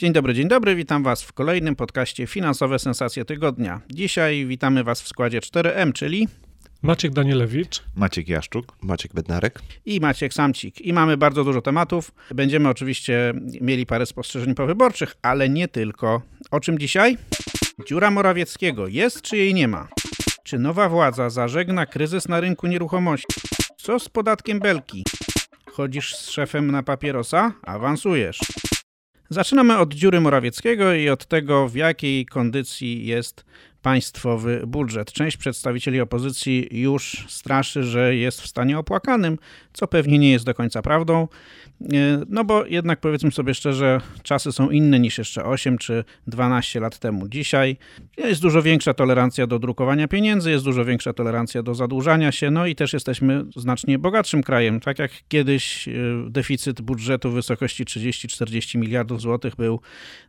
Dzień dobry, dzień dobry, witam Was w kolejnym podcaście Finansowe Sensacje Tygodnia. Dzisiaj witamy Was w składzie 4M, czyli Maciek Danielewicz, Maciek Jaszczuk, Maciek Bednarek i Maciek Samcik. I mamy bardzo dużo tematów. Będziemy oczywiście mieli parę spostrzeżeń powyborczych, ale nie tylko. O czym dzisiaj? Dziura Morawieckiego jest czy jej nie ma? Czy nowa władza zażegna kryzys na rynku nieruchomości? Co z podatkiem Belki? Chodzisz z szefem na papierosa? Awansujesz. Zaczynamy od dziury Morawieckiego i od tego, w jakiej kondycji jest państwowy budżet. Część przedstawicieli opozycji już straszy, że jest w stanie opłakanym, co pewnie nie jest do końca prawdą. E, no bo jednak powiedzmy sobie szczerze, czasy są inne niż jeszcze 8 czy 12 lat temu. Dzisiaj jest dużo większa tolerancja do drukowania pieniędzy, jest dużo większa tolerancja do zadłużania się, no i też jesteśmy znacznie bogatszym krajem. Tak jak kiedyś e, deficyt budżetu w wysokości 30-40 miliardów złotych był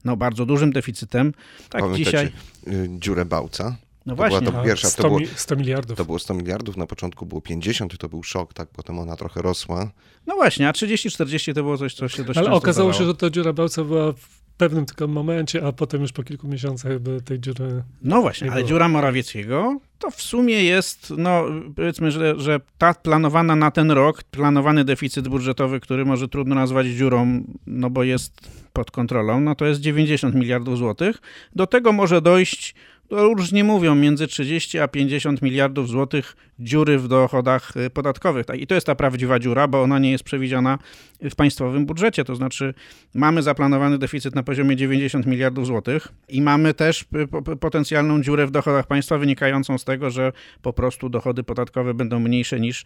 no, bardzo dużym deficytem, tak Pamiętacie dzisiaj... y, dziurę Bałca? No To właśnie. była to a pierwsza, 100, to było, mi- 100 miliardów. to było 100 miliardów, na początku było 50 i to był szok, tak, potem ona trochę rosła. No właśnie, a 30-40 to było coś, co się dość Ale okazało się, że ta dziura Bałca była w pewnym tylko momencie, a potem już po kilku miesiącach jakby tej dziury... No właśnie, nie ale dziura Morawieckiego to w sumie jest, no powiedzmy, że, że ta planowana na ten rok, planowany deficyt budżetowy, który może trudno nazwać dziurą, no bo jest pod kontrolą, no to jest 90 miliardów złotych. Do tego może dojść, różnie mówią, między 30 a 50 miliardów złotych dziury w dochodach y, podatkowych. Tak, I to jest ta prawdziwa dziura, bo ona nie jest przewidziana w państwowym budżecie. To znaczy mamy zaplanowany deficyt na poziomie 90 miliardów złotych i mamy też y, po- po- potencjalną dziurę w dochodach państwa wynikającą z tego, że po prostu dochody podatkowe będą mniejsze niż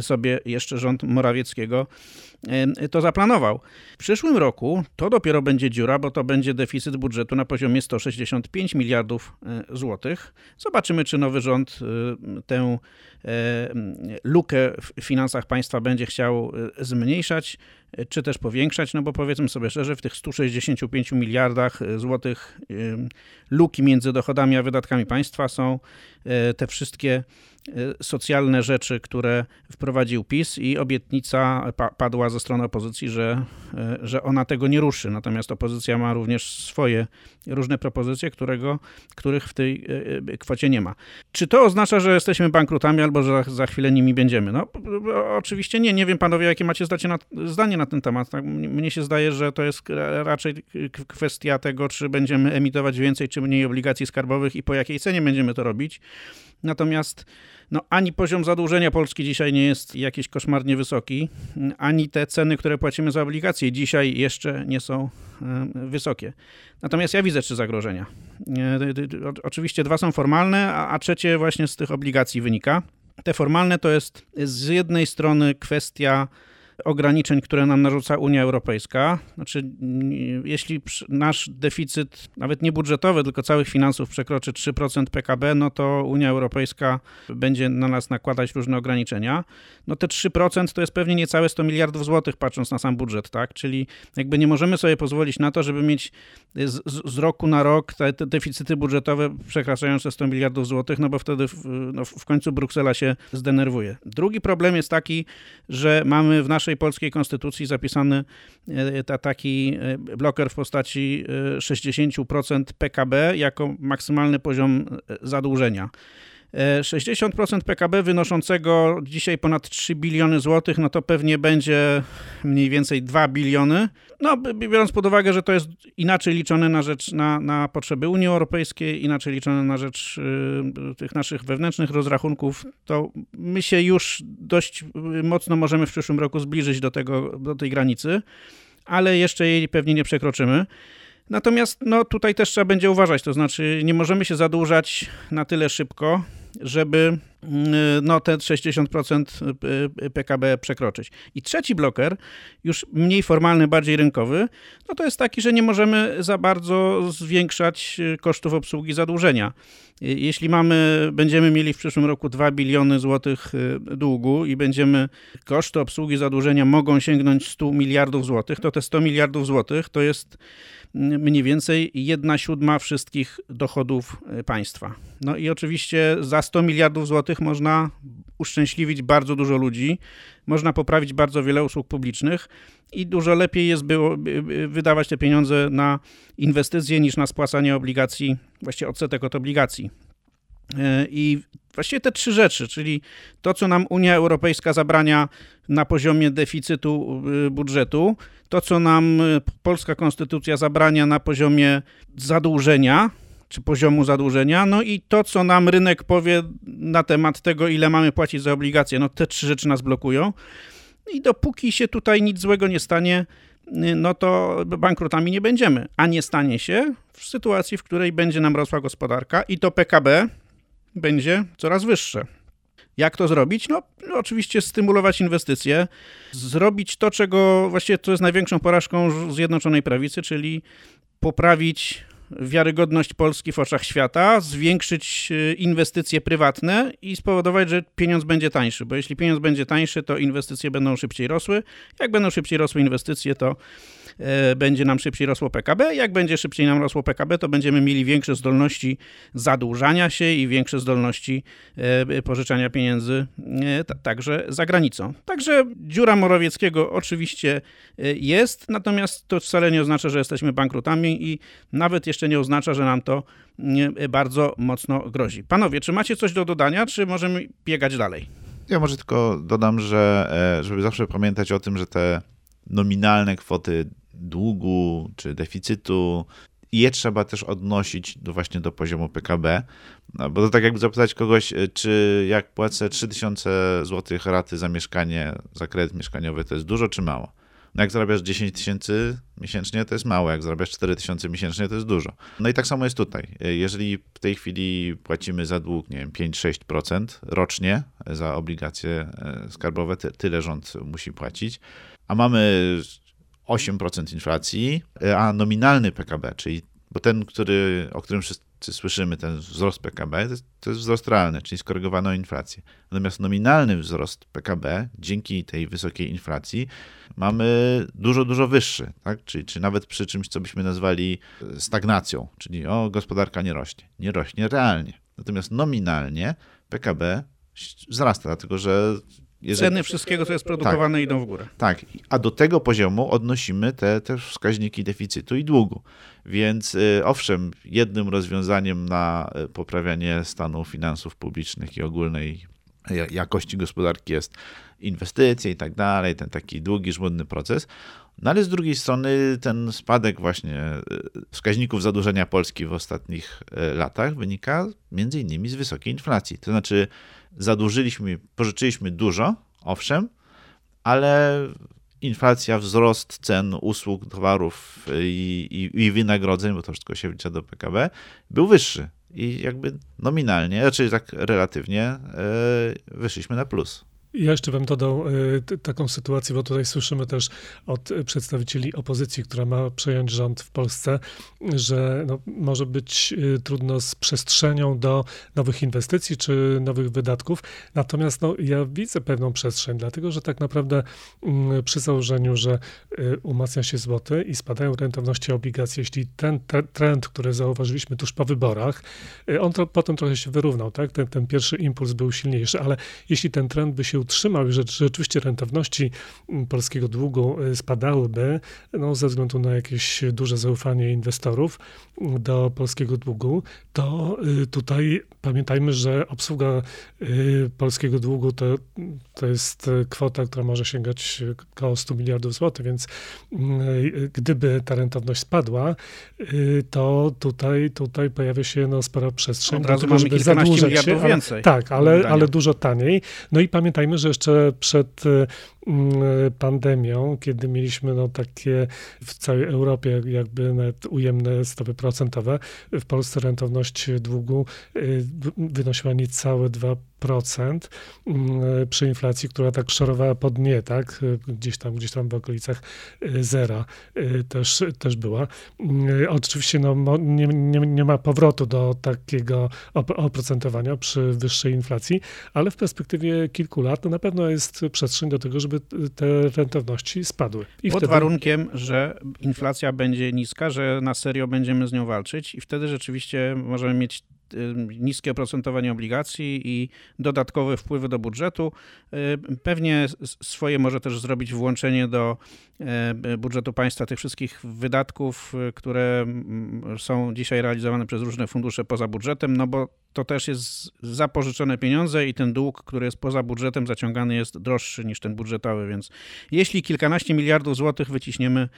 sobie jeszcze rząd Morawieckiego y, to zaplanował. W przyszłym roku to dopiero będzie dziura, bo to będzie deficyt budżetu na poziomie 165 miliardów złotych. Zobaczymy, czy nowy rząd y, tę e, lukę w finansach państwa będzie chciał e, zmniejszać, czy też powiększać, no bo powiedzmy sobie szczerze, w tych 165 miliardach złotych luki między dochodami a wydatkami państwa są te wszystkie socjalne rzeczy, które wprowadził PiS i obietnica pa- padła ze strony opozycji, że, e, że ona tego nie ruszy. Natomiast opozycja ma również swoje różne propozycje, którego, których w tej e, kwocie nie ma. Czy to oznacza, że jesteśmy bankrutami albo że za, za chwilę nimi będziemy? No oczywiście nie. Nie wiem panowie, jakie macie zdanie na, zdanie na ten temat. Tak? Mnie się zdaje, że to jest ra- raczej kwestia tego, czy będziemy emitować więcej czy mniej obligacji skarbowych i po jakiej cenie będziemy to robić. Natomiast no, ani poziom zadłużenia Polski dzisiaj nie jest jakiś koszmarnie wysoki, ani te ceny, które płacimy za obligacje dzisiaj jeszcze nie są e, wysokie. Natomiast ja widzę trzy zagrożenia. E, Oczywiście dwa są formalne, a trzecie właśnie z tych obligacji wynika. Te formalne to jest z jednej strony kwestia ograniczeń, które nam narzuca Unia Europejska. Znaczy, jeśli nasz deficyt, nawet nie budżetowy, tylko całych finansów przekroczy 3% PKB, no to Unia Europejska będzie na nas nakładać różne ograniczenia. No te 3% to jest pewnie niecałe 100 miliardów złotych, patrząc na sam budżet, tak? Czyli jakby nie możemy sobie pozwolić na to, żeby mieć z, z, roku na rok te, te deficyty budżetowe przekraczające 100 miliardów złotych, no bo wtedy w, no w końcu Bruksela się zdenerwuje. Drugi problem jest taki, że mamy w naszej polskiej konstytucji zapisany e, ta, taki e, bloker w postaci e, 60% PKB jako maksymalny poziom e, zadłużenia. E, 60% PKB wynoszącego dzisiaj ponad 3 biliony złotych, no to pewnie będzie mniej więcej 2 biliony. No, biorąc pod uwagę, że to jest inaczej liczone na rzecz, na, na potrzeby Unii Europejskiej, inaczej liczone na rzecz y, tych naszych wewnętrznych rozrachunków, to my się już dość y, mocno możemy w przyszłym roku zbliżyć do, tego, do tej granicy, ale jeszcze jej pewnie nie przekroczymy. Natomiast no, tutaj też trzeba będzie uważać, to znaczy nie możemy się zadłużać na tyle szybko, żeby no te 60% PKB przekroczyć. I trzeci bloker, już mniej formalny, bardziej rynkowy, no to jest taki, że nie możemy za bardzo zwiększać kosztów obsługi zadłużenia. Jeśli mamy, będziemy mieli w przyszłym roku 2 biliony złotych długu i będziemy, koszty obsługi zadłużenia mogą sięgnąć 100 miliardów złotych, to te 100 miliardów złotych to jest mniej więcej jedna siódma wszystkich dochodów e, państwa. No i oczywiście za 100 miliardów złotych można uszczęśliwić bardzo dużo ludzi, można poprawić bardzo wiele usług publicznych i dużo lepiej jest było wydawać te pieniądze na inwestycje niż na spłacanie obligacji, właściwie odsetek od obligacji. E, I właściwie te trzy rzeczy, czyli to, co nam Unia Europejska zabrania na poziomie deficytu y, budżetu, to, co nam y, polska konstytucja zabrania na poziomie zadłużenia, czy poziomu zadłużenia, no i to, co nam rynek powie na temat tego, ile mamy płacić za obligacje. No te trzy rzeczy nas blokują. I dopóki się tutaj nic złego nie stanie, no to bankrutami nie będziemy. A nie stanie się w sytuacji, w której będzie nam rosła gospodarka i to PKB będzie coraz wyższe. Jak to zrobić? No, oczywiście stymulować inwestycje, zrobić to, czego właściwie to jest największą porażką Zjednoczonej Prawicy, czyli poprawić wiarygodność Polski w oczach świata, zwiększyć e, inwestycje prywatne i spowodować, że pieniądz będzie tańszy, bo jeśli pieniądz będzie tańszy, to inwestycje będą szybciej rosły. Jak będą szybciej rosły inwestycje, to będzie nam szybciej rosło PKB. Jak będzie szybciej nam rosło PKB, to będziemy mieli większe zdolności zadłużania się i większe zdolności e, pożyczania pieniędzy e, także za granicą. Także dziura Morawieckiego oczywiście jest, natomiast to wcale nie oznacza, że jesteśmy bankrutami i nawet jeszcze nie oznacza, że nam to bardzo mocno grozi. Panowie, czy macie coś do dodania, czy możemy biegać dalej? Ja może tylko dodam, że żeby zawsze pamiętać o tym, że te nominalne kwoty długu czy deficytu. Je trzeba też odnosić do, właśnie do poziomu PKB, no, bo to tak jakby zapytać kogoś, e, czy jak płacę 3000 zł raty za mieszkanie, za kredyt mieszkaniowy, to jest dużo czy mało? No jak zarabiasz 10 tysięcy miesięcznie, to jest mało, jak zarabiasz 4 tysiące miesięcznie, to jest dużo. No i tak samo jest tutaj. E, jeżeli w tej chwili płacimy za dług, nie wiem, 5-6% rocznie za obligacje e, skarbowe, tyle rząd musi płacić, a mamy 8% inflacji, e, a nominalny PKB, czyli bo ten, który, o którym wszyscy słyszymy, ten wzrost PKB, to jest, to jest wzrost realny, czyli skorygowano inflację. Natomiast nominalny wzrost PKB, dzięki tej wysokiej inflacji, mamy dużo, dużo wyższy, tak? czyli, czy nawet przy czymś, co byśmy nazwali stagnacją, czyli o, gospodarka nie rośnie. Nie rośnie realnie. Natomiast nominalnie PKB wzrasta, dlatego że jeżeli... Ceny wszystkiego, co jest produkowane, tak, idą w górę. Tak, a do tego poziomu odnosimy te, te wskaźniki deficytu i długu. Więc y, owszem, jednym rozwiązaniem na y, poprawianie stanu finansów publicznych i ogólnej jakości gospodarki jest inwestycje i tak dalej, ten taki długi, żmudny proces. No ale z drugiej strony ten spadek właśnie y, wskaźników zadłużenia Polski w ostatnich latach wynika między innymi z wysokiej inflacji. To znaczy zadłużyliśmy, pożyczyliśmy dużo, owszem, ale inflacja, wzrost cen usług, towarów i, i, i wynagrodzeń, bo to wszystko się wlicza do PKB, był wyższy. I jakby nominalnie, znaczy tak relatywnie, yy, wyszliśmy na plus. Ja jeszcze bym dodał y, taką sytuację, bo tutaj słyszymy też od przedstawicieli opozycji, która ma przejąć rząd w Polsce, że no, może być y, trudno z przestrzenią do nowych inwestycji czy nowych wydatków. Natomiast no, ja widzę pewną przestrzeń, dlatego że tak naprawdę y, przy założeniu, że y, umacnia się złoty i spadają rentowności obligacji, jeśli ten te, trend, który zauważyliśmy tuż po wyborach, on to, potem trochę się wyrównał, tak? Ten, ten pierwszy impuls był silniejszy, ale jeśli ten trend by się utrzymał i że rzeczywiście rentowności mm, polskiego długu y, spadałyby, no, ze względu na jakieś duże zaufanie inwestorów mm, do polskiego długu, to y, tutaj pamiętajmy, że obsługa y, polskiego długu to, to jest kwota, która może sięgać około 100 miliardów złotych, więc mm, gdyby ta rentowność spadła, to tutaj, tutaj pojawia się no, spora przestrzeń Od razu żeby zadłużać się. Ale, tak, ale, ale dużo taniej. No i pamiętajmy, że jeszcze przed mm, pandemią, kiedy mieliśmy no, takie w całej Europie jakby nawet ujemne stopy procentowe. W Polsce rentowność długu y, wynosiła niecałe 2%. Mm, przy inflacji, która tak szorowała po dnie, tak? Gdzieś tam, gdzieś tam w okolicach y, zera też, też była. Oczywiście no, nie, nie, nie ma powrotu do takiego oprocentowania przy wyższej inflacji, ale w perspektywie kilku lat to na pewno jest przestrzeń do tego, żeby te rentowności spadły. I Pod wtedy... warunkiem, że inflacja będzie niska, że na serio będziemy z nią walczyć i wtedy rzeczywiście możemy mieć niskie oprocentowanie obligacji i dodatkowe wpływy do budżetu. Pewnie swoje może też zrobić włączenie do budżetu państwa tych wszystkich wydatków, które są dzisiaj realizowane przez różne fundusze poza budżetem, no bo to też jest zapożyczone pieniądze i ten dług, który jest poza budżetem zaciągany jest droższy niż ten budżetowy, więc jeśli kilkanaście miliardów złotych wyciśniemy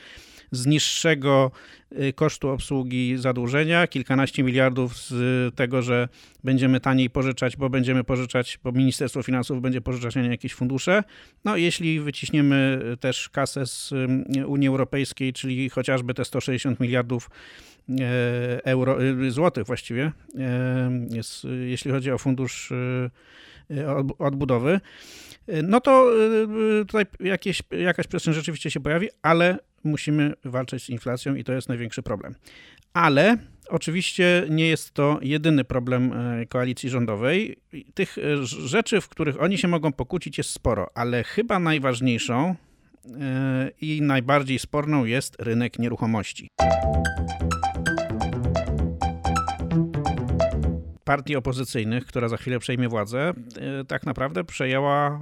z niższego y, kosztu obsługi zadłużenia, kilkanaście miliardów z tego, że będziemy taniej pożyczać, bo będziemy pożyczać, bo Ministerstwo Finansów będzie pożyczać na jakieś fundusze. No jeśli wyciśniemy też kasę z y, Unii Europejskiej, czyli chociażby te 160 miliardów e, euro, y, złotych właściwie, e, jest, jeśli chodzi o fundusz odbudowy, no to tutaj jakieś, jakaś przestrzeń rzeczywiście się pojawi, ale musimy walczyć z inflacją i to jest największy problem. Ale oczywiście nie jest to jedyny problem e, koalicji rządowej. Tych e, rzeczy, w których oni się mogą pokłócić, jest sporo, ale chyba najważniejszą e, i najbardziej sporną jest rynek nieruchomości. Partii opozycyjnych, która za chwilę przejmie władzę, e, tak naprawdę przejęła,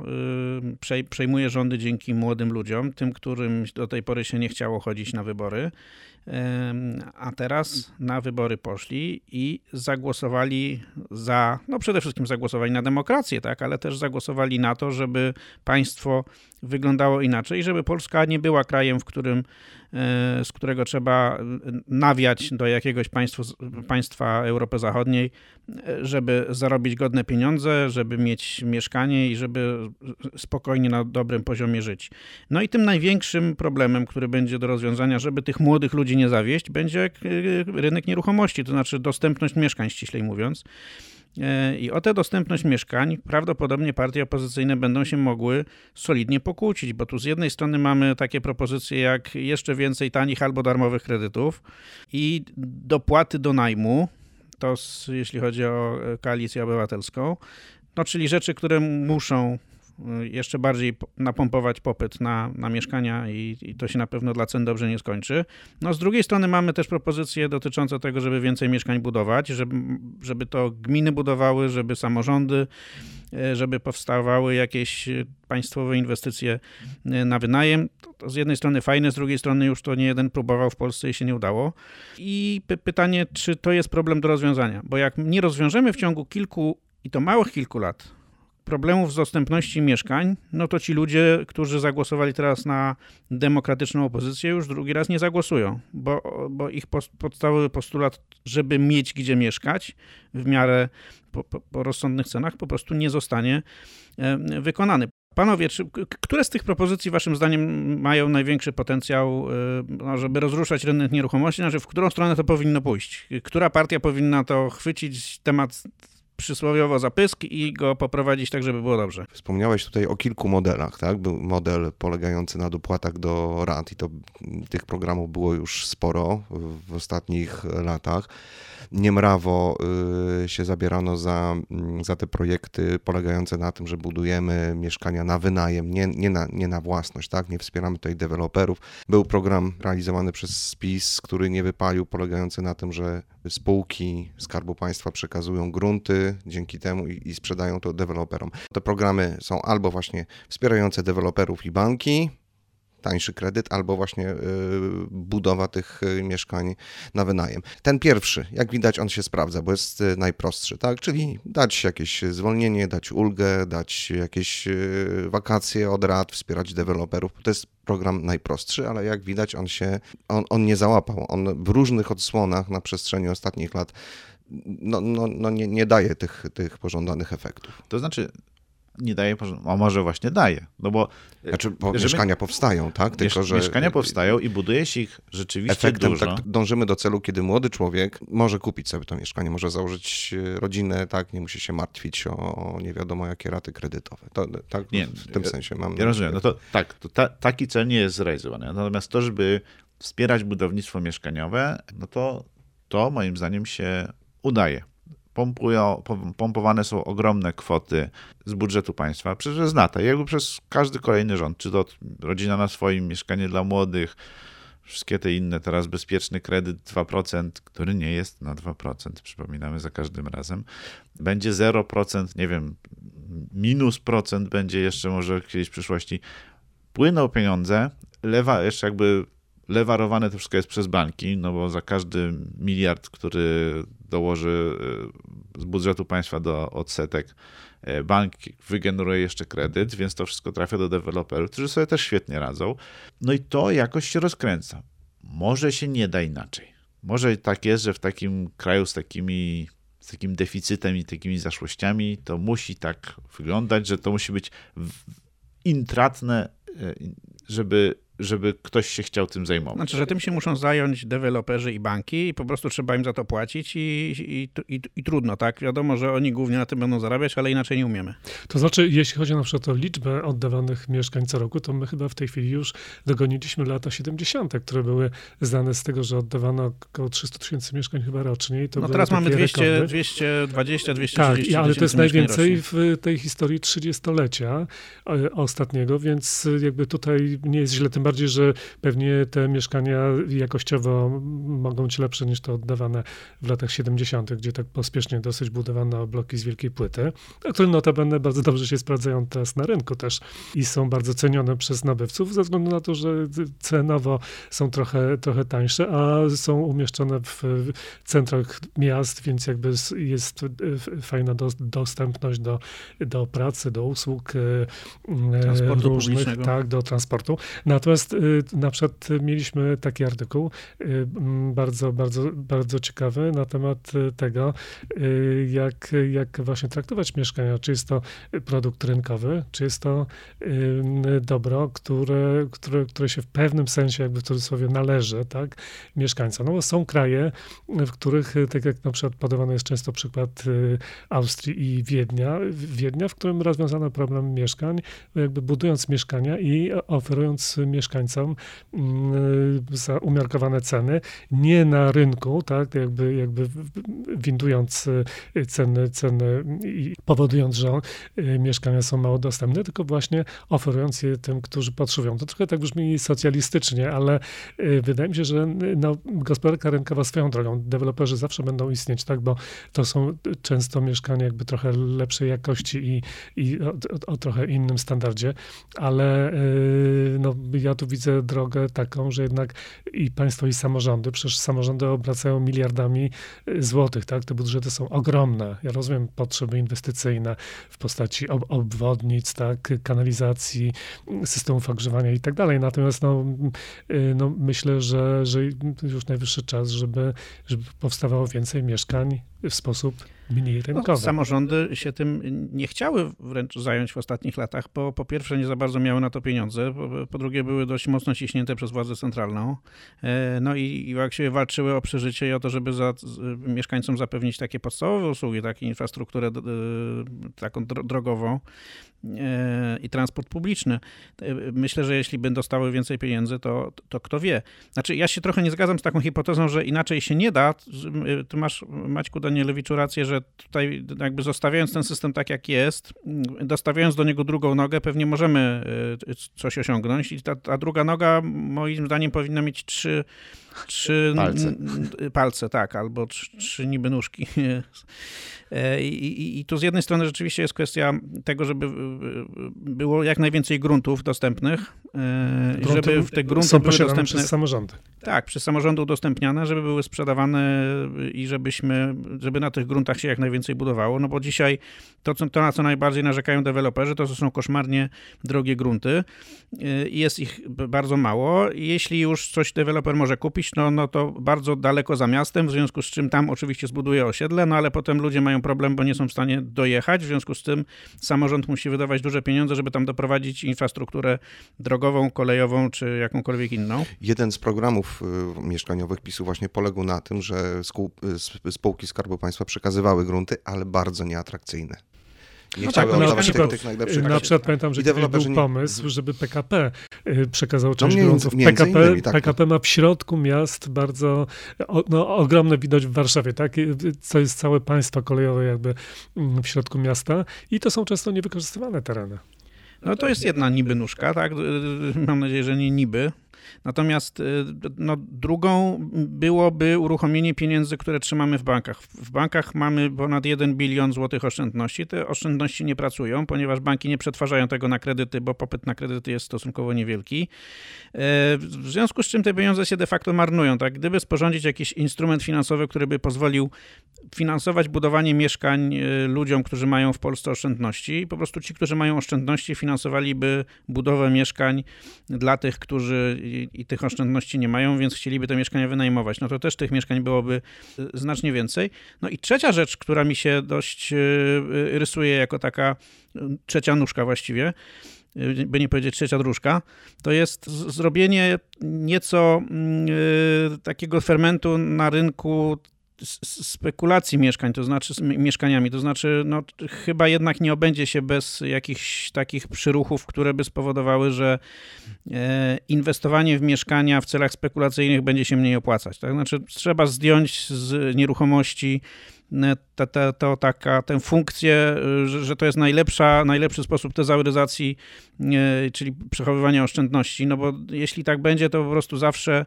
e, przejmuje rządy dzięki młodym ludziom, tym, którym do tej pory się nie chciało chodzić na wybory a teraz na wybory poszli i zagłosowali za, no przede wszystkim zagłosowali na demokrację, tak, ale też zagłosowali na to, żeby państwo wyglądało inaczej, żeby Polska nie była krajem, w którym, e, z którego trzeba nawiać do jakiegoś państwa, państwa Europy Zachodniej, żeby zarobić godne pieniądze, żeby mieć mieszkanie i żeby spokojnie na dobrym poziomie żyć. No i tym największym problemem, który będzie do rozwiązania, żeby tych młodych ludzi nie zawieść, będzie e, rynek nieruchomości, to znaczy dostępność mieszkań, ściślej mówiąc. E, I o tę dostępność mieszkań prawdopodobnie partie opozycyjne będą się mogły solidnie pokłócić, bo tu z jednej strony mamy takie propozycje jak jeszcze więcej tanich albo darmowych kredytów i dopłaty do najmu, to jeśli chodzi o e, koalicję obywatelską, no czyli rzeczy, które muszą jeszcze bardziej napompować popyt na, na mieszkania i, i, to się na pewno dla cen dobrze nie skończy. No z drugiej strony mamy też propozycje dotyczące tego, żeby więcej mieszkań budować, żeby, żeby to gminy budowały, żeby samorządy, y, żeby powstawały jakieś państwowe inwestycje y, na wynajem. To, to z jednej strony fajne, z drugiej strony już to nie jeden próbował w Polsce i się nie udało. I py pytanie, czy to jest problem do rozwiązania? Bo jak nie rozwiążemy w ciągu kilku i to małych kilku lat problemów z dostępności mieszkań, no to ci ludzie, którzy zagłosowali teraz na demokratyczną opozycję, już drugi raz nie zagłosują, bo, bo ich podstawowy postulat, żeby mieć gdzie mieszkać w miarę po, po, po rozsądnych cenach, po prostu nie zostanie wykonany. Panowie, czy, które z tych propozycji waszym zdaniem mają największy potencjał, no, żeby rozruszać rynek nieruchomości? Znaczy, w którą stronę to powinno pójść? Która partia powinna to chwycić, temat przysłowiowo zapysk i go poprowadzić tak, żeby było dobrze. Wspomniałeś tutaj o kilku modelach, tak? Był model polegający na dopłatach do rad i to tych programów było już sporo w ostatnich latach niemrawo y, się zabierano za, mm, za te projekty polegające na tym, że budujemy mieszkania na wynajem, nie, nie, na, nie na własność, tak? Nie wspieramy tutaj deweloperów. Był program realizowany przez SPIS, który nie wypalił, polegający na tym, że spółki Skarbu Państwa przekazują grunty dzięki temu i, i sprzedają to deweloperom. Te programy są albo właśnie wspierające deweloperów i banki, tańszy kredyt, albo właśnie y, budowa tych y, mieszkań na wynajem. Ten pierwszy, jak widać, on się sprawdza, bo jest y, najprostszy, tak? Czyli dać jakieś zwolnienie, dać ulgę, dać jakieś wakacje od rad, wspierać deweloperów. To jest program najprostszy, ale jak widać, on się, on, on nie załapał. On w różnych odsłonach na przestrzeni ostatnich lat no, no, no nie, nie daje tych, tych pożądanych efektów. To znaczy, nie daje, a może właśnie daje, no bo... Znaczy, bo żeby, mieszkania powstają, tak? Tylko, że mieszkania powstają i buduje się ich rzeczywiście efektem, dużo. Tak, dążymy do celu, kiedy młody człowiek może kupić sobie to mieszkanie, może założyć e, rodzinę, tak? Nie musi się martwić o nie wiadomo jakie raty kredytowe. To, tak? Nie, w tym ja, sensie mam... Ja rozumiem, no to tak, to ta, taki cel nie jest zrealizowany. Natomiast to, żeby wspierać budownictwo mieszkaniowe, no to to moim zdaniem się udaje. Pompują, pompowane są ogromne kwoty z budżetu państwa, przez znate, jakby przez każdy kolejny rząd, czy to rodzina na swoim, mieszkanie dla młodych, wszystkie te inne, teraz bezpieczny kredyt 2%, który nie jest na 2%, przypominamy za każdym razem, będzie 0%, nie wiem, minus procent będzie jeszcze może kiedyś w przyszłości. Płyną pieniądze, lewa, jeszcze jakby lewarowane to wszystko jest przez banki, no bo za każdy miliard, który dołoży e, z budżetu państwa do odsetek, e, bank wygeneruje jeszcze kredyt, więc to wszystko trafia do deweloperów, którzy sobie też świetnie radzą. No i to jakoś się rozkręca. Może się nie da inaczej. Może tak jest, że w takim kraju z takimi z takim deficytem i takimi zaszłościami, to musi tak wyglądać, że to musi być intratne, e, żeby żeby ktoś się chciał tym zajmować. Znaczy, że tym się muszą zająć deweloperzy i banki i po prostu trzeba im za to płacić i, i, i, i, trudno, tak? Wiadomo, że oni głównie na tym będą zarabiać, ale inaczej nie umiemy. To znaczy, jeśli chodzi na przykład o liczbę oddawanych mieszkań co roku, to my chyba w tej chwili już dogoniliśmy lata 70., które były znane z tego, że oddawano około 300 tysięcy mieszkań chyba rocznie. no teraz mamy 200, 220, 230 Tak, ale to jest najwięcej w tej historii 30-lecia e, ostatniego, więc jakby tutaj nie jest źle tym bardziej, że pewnie te mieszkania jakościowo mogą być lepsze niż te oddawane w latach 70., gdzie tak pospiesznie dosyć budowano bloki z wielkiej płyty, które notabene bardzo dobrze się sprawdzają teraz na rynku też i są bardzo cenione przez nabywców ze względu na to, że cenowo są trochę, trochę tańsze, a są umieszczone w centrach miast, więc jakby jest fajna dostępność do, do pracy, do usług e, transportu różnych, tak, do transportu. Natomiast Natomiast y, na przykład mieliśmy taki artykuł, y, bardzo, bardzo, bardzo ciekawy na temat y, tego, jak, jak właśnie traktować mieszkania. Czy jest to produkt rynkowy, czy jest to dobro, które, które, które się w pewnym sensie, jakby w cudzysłowie, należy tak, mieszkańcom. No bo są kraje, w których, tak jak na przykład podawany jest często przykład Austrii i Wiednia, Wiednia, w którym rozwiązano problem mieszkań, jakby budując mieszkania i oferując mieszkania mieszkańcom mm, za umiarkowane ceny, nie na rynku, tak, jakby, jakby windując y, ceny, ceny i powodując, że y, mieszkania są mało dostępne, tylko właśnie oferując je tym, którzy potrzebują. To trochę tak brzmi socjalistycznie, ale y, wydaje mi się, że no, gospodarka rynkowa swoją drogą, deweloperzy zawsze będą istnieć, tak, bo to są często mieszkania jakby trochę lepszej jakości i, i o, o, o trochę innym standardzie, ale no, ja tu widzę drogę taką, że jednak i państwo, i samorządy, przecież samorządy obracają miliardami y, złotych, tak? Te budżety są ogromne. Ja rozumiem potrzeby inwestycyjne w postaci ob obwodnic, tak? Kanalizacji, systemów ogrzewania i tak dalej. Natomiast no, y, no myślę, że, że już najwyższy czas, żeby, żeby powstawało więcej mieszkań w sposób mniej no, rynkowy. No, samorządy się tym nie chciały wręcz zająć w ostatnich latach, bo po pierwsze nie za bardzo miały na to pieniądze, po, po drugie były dość mocno ciśnięte przez władzę centralną. E, no i, i właściwie walczyły o przeżycie i o to, żeby za, mieszkańcom zapewnić takie podstawowe usługi, takie infrastrukturę taką drogową i transport publiczny. E, myślę, że jeśli by dostały więcej pieniędzy, to, to kto wie. Znaczy ja się trochę nie zgadzam z taką hipotezą, że inaczej się nie da. Ty masz, Maćku Danielewiczu, rację, że tutaj jakby zostawiając ten system tak, jak jest, dostawiając do niego drugą nogę, pewnie możemy coś osiągnąć i ta, ta druga noga moim zdaniem powinna mieć trzy trzy palce. palce, tak, albo trzy, trzy niby nóżki. E, I, i, I tu z jednej strony rzeczywiście jest kwestia tego, żeby było jak najwięcej gruntów dostępnych, e, Grunty żeby w te grunty są były dostępne przez samorządy. Tak, przez samorządy udostępniane, żeby były sprzedawane i żebyśmy, żeby na tych gruntach się jak najwięcej budowało, no bo dzisiaj to, to na co najbardziej narzekają deweloperzy, to, są koszmarnie drogie grunty i jest ich bardzo mało. Jeśli już coś deweloper może kupić, no, no to bardzo daleko za miastem, w związku z czym tam oczywiście zbuduje osiedle, no ale potem ludzie mają mają problem, bo nie są w stanie dojechać. W związku z tym samorząd musi wydawać duże pieniądze, żeby tam doprowadzić infrastrukturę drogową, kolejową czy jakąkolwiek inną. Jeden z programów y, mieszkaniowych PiSu właśnie poległ na tym, że y, spółki Skarbu Państwa przekazywały grunty, ale bardzo nieatrakcyjne. Nie no tak, na, przykład, tych, tych na przykład pamiętam, że był pomysł, żeby PKP y, przekazał no część no, gruntów. PKP, innymi, tak, PKP ma w środku miast bardzo no, ogromne widać w Warszawie, tak? co jest całe państwo kolejowe jakby mm, w środku miasta i to są często niewykorzystywane tereny. No to jest jedna niby nóżka, tak? Mam nadzieję, że nie niby. Natomiast y, no, drugą byłoby uruchomienie pieniędzy, które trzymamy w bankach. W bankach mamy ponad 1 bilion złotych oszczędności. Te oszczędności nie pracują, ponieważ banki nie przetwarzają tego na kredyty, bo popyt na kredyty jest stosunkowo niewielki. E, w związku z czym te pieniądze się de facto marnują. Tak? Gdyby sporządzić jakiś instrument finansowy, który by pozwolił finansować budowanie mieszkań y, ludziom, którzy mają w Polsce oszczędności, po prostu ci, którzy mają oszczędności, finansowaliby budowę mieszkań dla tych, którzy i, tych oszczędności nie mają, więc chcieliby te mieszkania wynajmować, no to też tych mieszkań byłoby y, znacznie więcej. No i trzecia rzecz, która mi się dość y, y, rysuje jako taka trzecia nóżka właściwie, by nie powiedzieć trzecia dróżka, to jest zrobienie nieco takiego fermentu na rynku spekulacji mieszkań, to znaczy mieszkaniami, to znaczy no, chyba jednak nie obędzie się bez jakichś takich przyruchów, które by spowodowały, że e, inwestowanie w mieszkania w celach spekulacyjnych będzie się mniej opłacać. Tak? Znaczy trzeba zdjąć z nieruchomości e, te, to taka, tę funkcję, że, że, to jest najlepsza, najlepszy sposób tezauryzacji, e, czyli przechowywania oszczędności, no bo jeśli tak będzie, to po prostu zawsze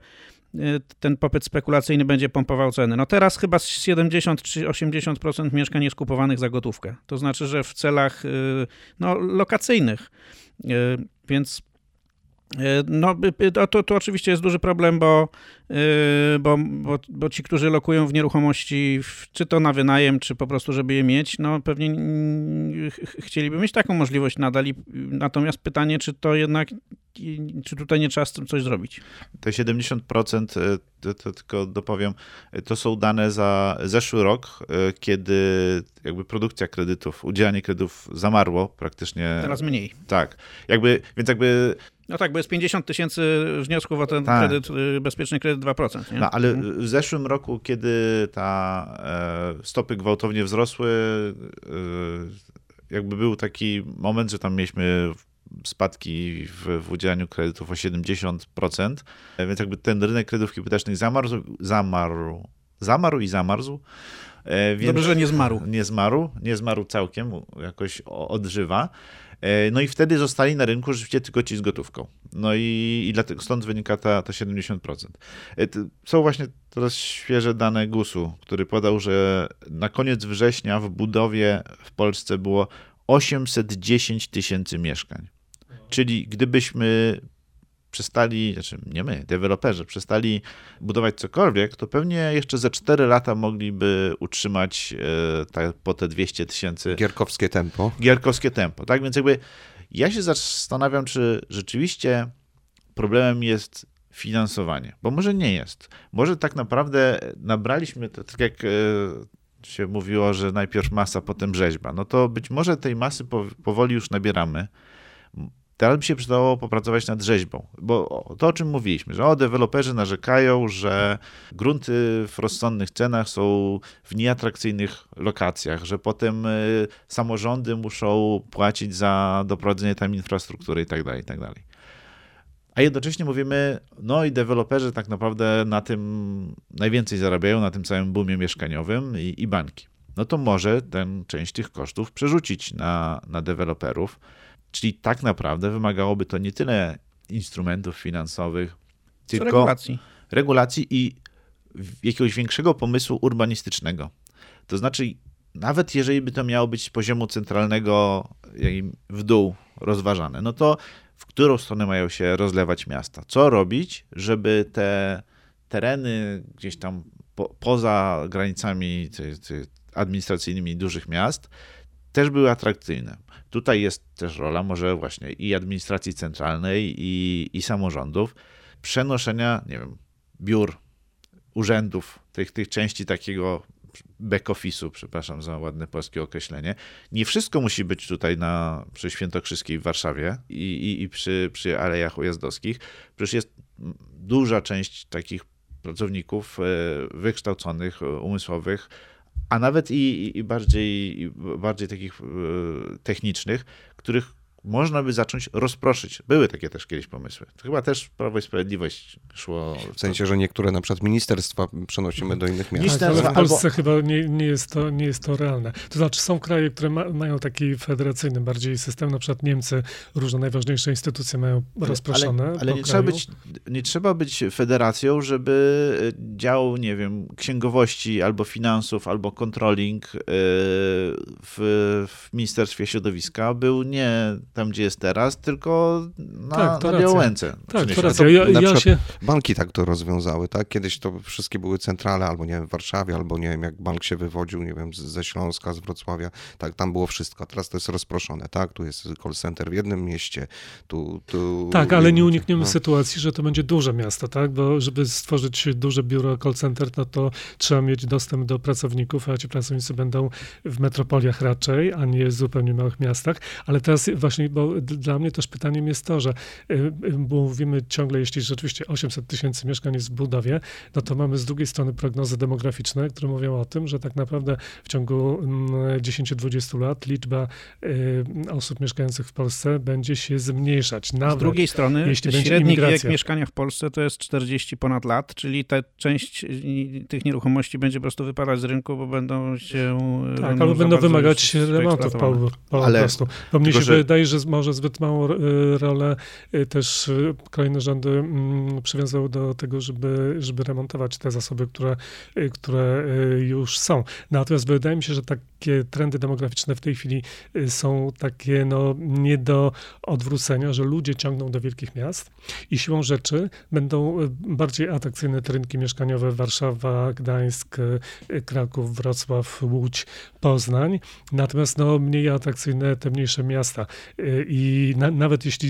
ten popyt spekulacyjny będzie pompował ceny. No teraz chyba 70 czy 80% mieszkań jest kupowanych za gotówkę. To znaczy, że w celach y, no, lokacyjnych. Y, więc no, to, to oczywiście jest duży problem, bo, bo, bo, bo, ci, którzy lokują w nieruchomości, czy to na wynajem, czy po prostu, żeby je mieć, no pewnie chcieliby mieć taką możliwość nadal. Natomiast pytanie, czy to jednak czy tutaj nie trzeba z tym coś zrobić? Te 70%, e, to, to tylko dopowiem, e, to są dane za zeszły rok, e, kiedy jakby produkcja kredytów, udzielanie kredytów zamarło praktycznie. Teraz mniej. Tak. Jakby, więc jakby no tak, bo jest 50 tysięcy wniosków o ten tak. kredyt, bezpieczny kredyt 2%. Nie? No, ale w zeszłym roku, kiedy ta stopy gwałtownie wzrosły, jakby był taki moment, że tam mieliśmy spadki w, w udzielaniu kredytów o 70%, więc jakby ten rynek kredytów hipotecznych zamarł, zamarł, zamarł i zamarzł. E, więc Dobrze, że nie zmarł. Nie zmarł, nie zmarł całkiem, jakoś odżywa. E, no i wtedy zostali na rynku rzeczywiście tylko ci z gotówką. No i, i dlatego stąd wynika ta, ta 70%. E, są właśnie teraz świeże dane GUS-u, który podał, że na koniec września w budowie w Polsce było 810 tysięcy mieszkań. Czyli gdybyśmy przestali, znaczy nie my, deweloperzy, przestali budować cokolwiek, to pewnie jeszcze za 4 lata mogliby utrzymać e, ta, po te 200 tysięcy. Gierkowskie tempo. Gierkowskie tempo, tak? Więc jakby ja się zastanawiam, czy rzeczywiście problemem jest finansowanie, bo może nie jest. Może tak naprawdę nabraliśmy, to, tak jak e, się mówiło, że najpierw masa, potem rzeźba, no to być może tej masy powoli już nabieramy. Teraz by się przydało popracować nad rzeźbą, bo to o czym mówiliśmy, że o, deweloperzy narzekają, że grunty w rozsądnych cenach są w nieatrakcyjnych lokacjach, że potem y, samorządy muszą płacić za doprowadzenie tam infrastruktury itd., tak itd. Tak A jednocześnie mówimy, no i deweloperzy tak naprawdę na tym najwięcej zarabiają, na tym całym boomie mieszkaniowym i, i banki. No to może tę część tych kosztów przerzucić na, na deweloperów Czyli tak naprawdę wymagałoby to nie tyle instrumentów finansowych, tylko regulacji. regulacji i jakiegoś większego pomysłu urbanistycznego. To znaczy, nawet jeżeli by to miało być z poziomu centralnego w dół rozważane, no to w którą stronę mają się rozlewać miasta? Co robić, żeby te tereny gdzieś tam po, poza granicami administracyjnymi dużych miast też były atrakcyjne. Tutaj jest też rola może właśnie i administracji centralnej, i, i samorządów, przenoszenia, nie wiem, biur, urzędów, tych, tych części takiego back-office'u, przepraszam za ładne polskie określenie. Nie wszystko musi być tutaj na, przy Świętokrzyskiej w Warszawie i, i, i przy, przy Alejach Ujazdowskich. Przecież jest duża część takich pracowników e, wykształconych, umysłowych, a nawet i, i bardziej, i bardziej takich e, technicznych, których można by zacząć rozproszyć. Były takie też kiedyś pomysły. To chyba też Prawo i Sprawiedliwość szło. W sensie, że niektóre na przykład ministerstwa przenosimy do innych miast. Tak, ale w Polsce chyba nie, nie, jest to, nie jest to realne. To znaczy są kraje, które ma, mają taki federacyjny bardziej system, na przykład Niemcy, różne najważniejsze instytucje mają rozproszone. Ale, ale nie, trzeba być, nie trzeba być federacją, żeby dział, nie wiem, księgowości albo finansów, albo controlling e, w, w Ministerstwie Środowiska był nie tam, gdzie jest teraz, tylko na, tak, na Białęce. Tak, to racja. Ja, ja się... Banki tak to rozwiązały, tak? Kiedyś to wszystkie były centrale, albo nie wiem, w Warszawie, albo nie wiem, jak bank się wywodził, nie wiem, ze Śląska, z Wrocławia, tak, tam było wszystko. Teraz to jest rozproszone, tak? Tu jest call center w jednym mieście, tu... tu tak, ale nie unikniemy no. sytuacji, że to będzie duże miasto, tak? Bo żeby stworzyć duże biuro call center, no to trzeba mieć dostęp do pracowników, a ci pracownicy będą w metropoliach raczej, a nie w zupełnie małych miastach. Ale teraz właśnie bo dla mnie też pytaniem jest to, że y, y, mówimy ciągle, jeśli rzeczywiście 800 tysięcy mieszkań jest w budowie, no to mamy z drugiej strony prognozy demograficzne, które mówią o tym, że tak naprawdę w ciągu 10-20 mm, lat liczba y, osób mieszkających w Polsce będzie się zmniejszać. Nawet, z drugiej strony jeśli średni wiek mieszkania w Polsce to jest 40 ponad lat, czyli ta część tych nieruchomości będzie po prostu wypadać z rynku, bo będą się... Tak, albo będą wymagać remontów po, po Ale prostu. Bo mnie się że... wydaje, że może zbyt małą e, rolę e, też e, kolejne rządy mm, przywiązały do tego, żeby, żeby remontować te zasoby, które, które już są. Natomiast wydaje mi się, że takie trendy demograficzne w tej chwili są takie no, nie do odwrócenia, że ludzie ciągną do wielkich miast i siłą rzeczy będą bardziej atrakcyjne te rynki mieszkaniowe Warszawa, Gdańsk, Kraków, Wrocław, Łódź, Poznań, natomiast no, mniej atrakcyjne te mniejsze miasta. I na, nawet jeśli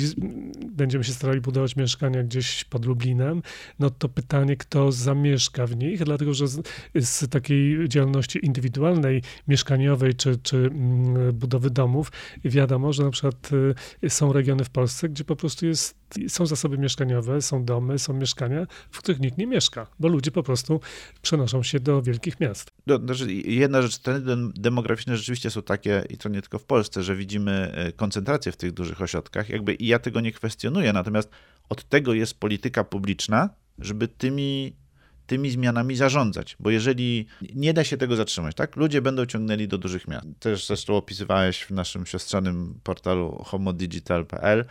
będziemy się starali budować mieszkania gdzieś pod Lublinem, no to pytanie, kto zamieszka w nich, dlatego że z, z takiej działalności indywidualnej, mieszkaniowej czy, czy mm, budowy domów, wiadomo, że na przykład y, są regiony w Polsce, gdzie po prostu jest, są zasoby mieszkaniowe, są domy, są mieszkania, w których nikt nie mieszka, bo ludzie po prostu przenoszą się do wielkich miast. No, znaczy jedna rzecz, trendy demograficzne rzeczywiście są takie, i to nie tylko w Polsce, że widzimy e, koncentrację w tych dużych ośrodkach, jakby i ja tego nie kwestionuję, natomiast od tego jest polityka publiczna, żeby tymi, tymi zmianami zarządzać, bo jeżeli nie da się tego zatrzymać, tak, ludzie będą ciągnęli do dużych miast. Też zresztą opisywałeś w naszym siostrzanym portalu homodigital.pl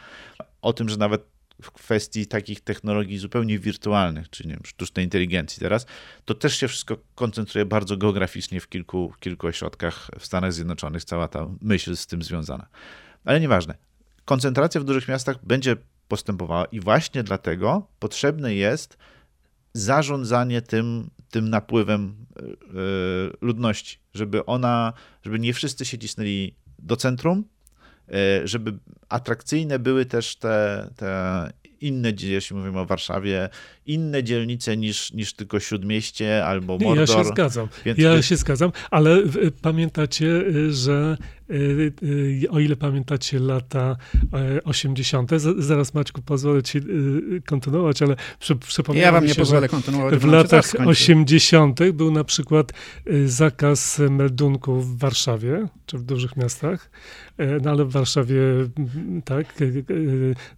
o tym, że nawet w kwestii takich technologii zupełnie wirtualnych, czy nie wiem, sztucznej inteligencji teraz, to też się wszystko koncentruje bardzo geograficznie w kilku, kilku ośrodkach w Stanach Zjednoczonych, cała ta myśl z tym związana. Ale nieważne. Koncentracja w dużych miastach będzie postępowała i właśnie dlatego potrzebne jest zarządzanie tym, tym napływem yy, ludności, żeby ona, żeby nie wszyscy się cisnęli do centrum, E, żeby atrakcyjne były też te, te inne, jeśli mówimy o Warszawie, inne dzielnice niż, niż tylko Śródmieście albo Mordor. Ja się zgadzam, Więc ja się zgadzam, ale pamiętacie, y, że y, y, o ile pamiętacie lata 80., zaraz Maćku pozwolę ci kontynuować, ale przypomniałem Ja wam nie pozwolę kontynuować. W latach 80. był na przykład zakaz meldunków w Warszawie, czy w dużych miastach, no ale w Warszawie tak,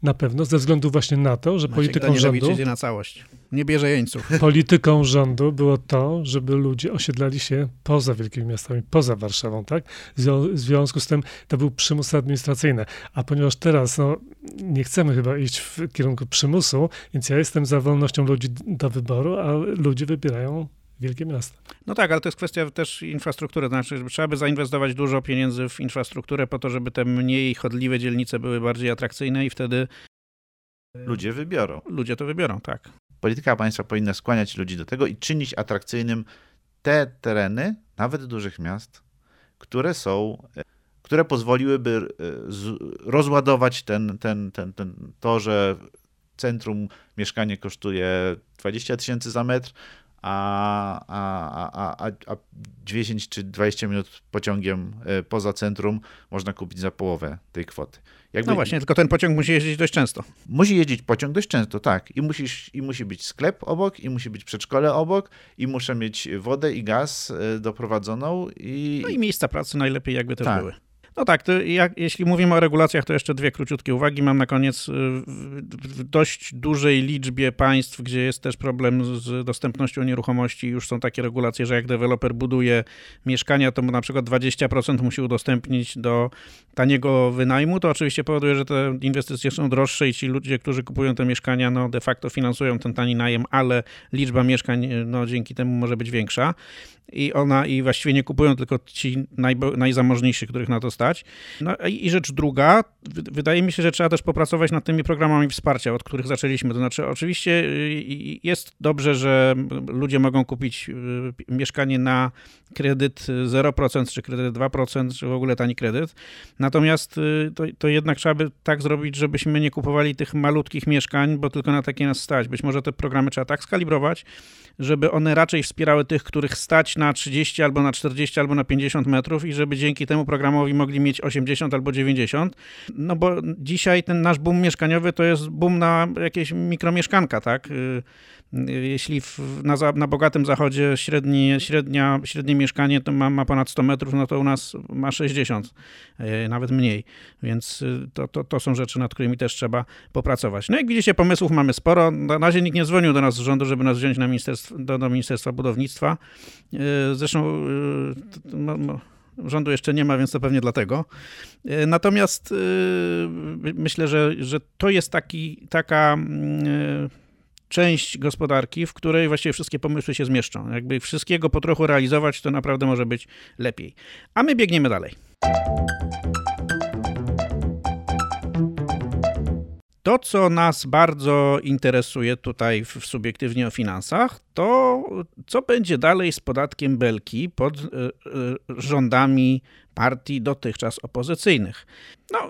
na pewno, ze względu właśnie na to, że Maciek polityką rządu... na całość. Nie bierze jeńców. Polityką rządu było to, żeby ludzie osiedlali się poza wielkimi miastami, poza Warszawą, tak? W związku z tym to był przymus administracyjny. A ponieważ teraz no, nie chcemy chyba iść w kierunku przymusu, więc ja jestem za wolnością ludzi do wyboru, a ludzie wybierają wielkie miasta. No tak, ale to jest kwestia też infrastruktury. Znaczy, trzeba by zainwestować dużo pieniędzy w infrastrukturę po to, żeby te mniej chodliwe dzielnice były bardziej atrakcyjne i wtedy Ludzie wybiorą. Ludzie to wybiorą, tak. Polityka państwa powinna skłaniać ludzi do tego i czynić atrakcyjnym te tereny, nawet dużych miast, które są, które pozwoliłyby e, rozładować ten, ten, ten, ten, to, że centrum mieszkanie kosztuje 20 tysięcy za metr, a, a, a, a 10 czy 20 minut pociągiem e, poza centrum można kupić za połowę tej kwoty. Jakby... No właśnie, tylko ten pociąg musi jeździć dość często. Musi jeździć pociąg dość często, tak. I, musisz, I musi być sklep obok, i musi być przedszkole obok, i muszę mieć wodę i gaz e, doprowadzoną. I... No i miejsca pracy najlepiej jakby też tak. były. No tak, jak, jeśli mówimy o regulacjach, to jeszcze dwie króciutkie uwagi. Mam na koniec y, w dość dużej liczbie państw, gdzie jest też problem z dostępnością nieruchomości, już są takie regulacje, że jak deweloper buduje mieszkania, to na przykład 20% musi udostępnić do taniego wynajmu. To oczywiście powoduje, że te inwestycje są droższe i ci ludzie, którzy kupują te mieszkania, no de facto finansują ten tani najem, ale liczba mieszkań no, dzięki temu może być większa i ona i właściwie nie kupują tylko ci naj, najzamożniejsi, których na to. No i rzecz druga, wydaje mi się, że trzeba też popracować nad tymi programami wsparcia, od których zaczęliśmy. To znaczy, oczywiście y, jest dobrze, że ludzie mogą kupić y, mieszkanie na kredyt 0% czy kredyt 2%, czy w ogóle tani kredyt. Natomiast y, to, to jednak trzeba by tak zrobić, żebyśmy nie kupowali tych malutkich mieszkań, bo tylko na takie nas stać. Być może te programy trzeba tak skalibrować, żeby one raczej wspierały tych, których stać na 30 albo na 40 albo na 50 metrów i żeby dzięki temu programowi mogli mieć 80 albo 90. No bo dzisiaj ten nasz boom mieszkaniowy to jest boom na jakieś mikromieszkanka, tak? Y, jeśli w, na, na, bogatym zachodzie średni, średnia, średnie mieszkanie to ma, ma, ponad 100 metrów, no to u nas ma 60, y, nawet mniej. Więc y, to, to, to, są rzeczy, nad którymi też trzeba popracować. No jak widzicie, pomysłów mamy sporo. Na razie nikt nie dzwonił do nas z rządu, żeby nas wziąć na ministerstw, do, do Ministerstwa Budownictwa. Zresztą rządu jeszcze nie ma, więc to pewnie dlatego. Natomiast myślę, że, że to jest taki, taka część gospodarki, w której właściwie wszystkie pomysły się zmieszczą. Jakby wszystkiego po trochu realizować, to naprawdę może być lepiej. A my biegniemy dalej. To, co nas bardzo interesuje tutaj w, subiektywnie o finansach, to co będzie dalej z podatkiem Belki pod y, y, rządami partii dotychczas opozycyjnych. No,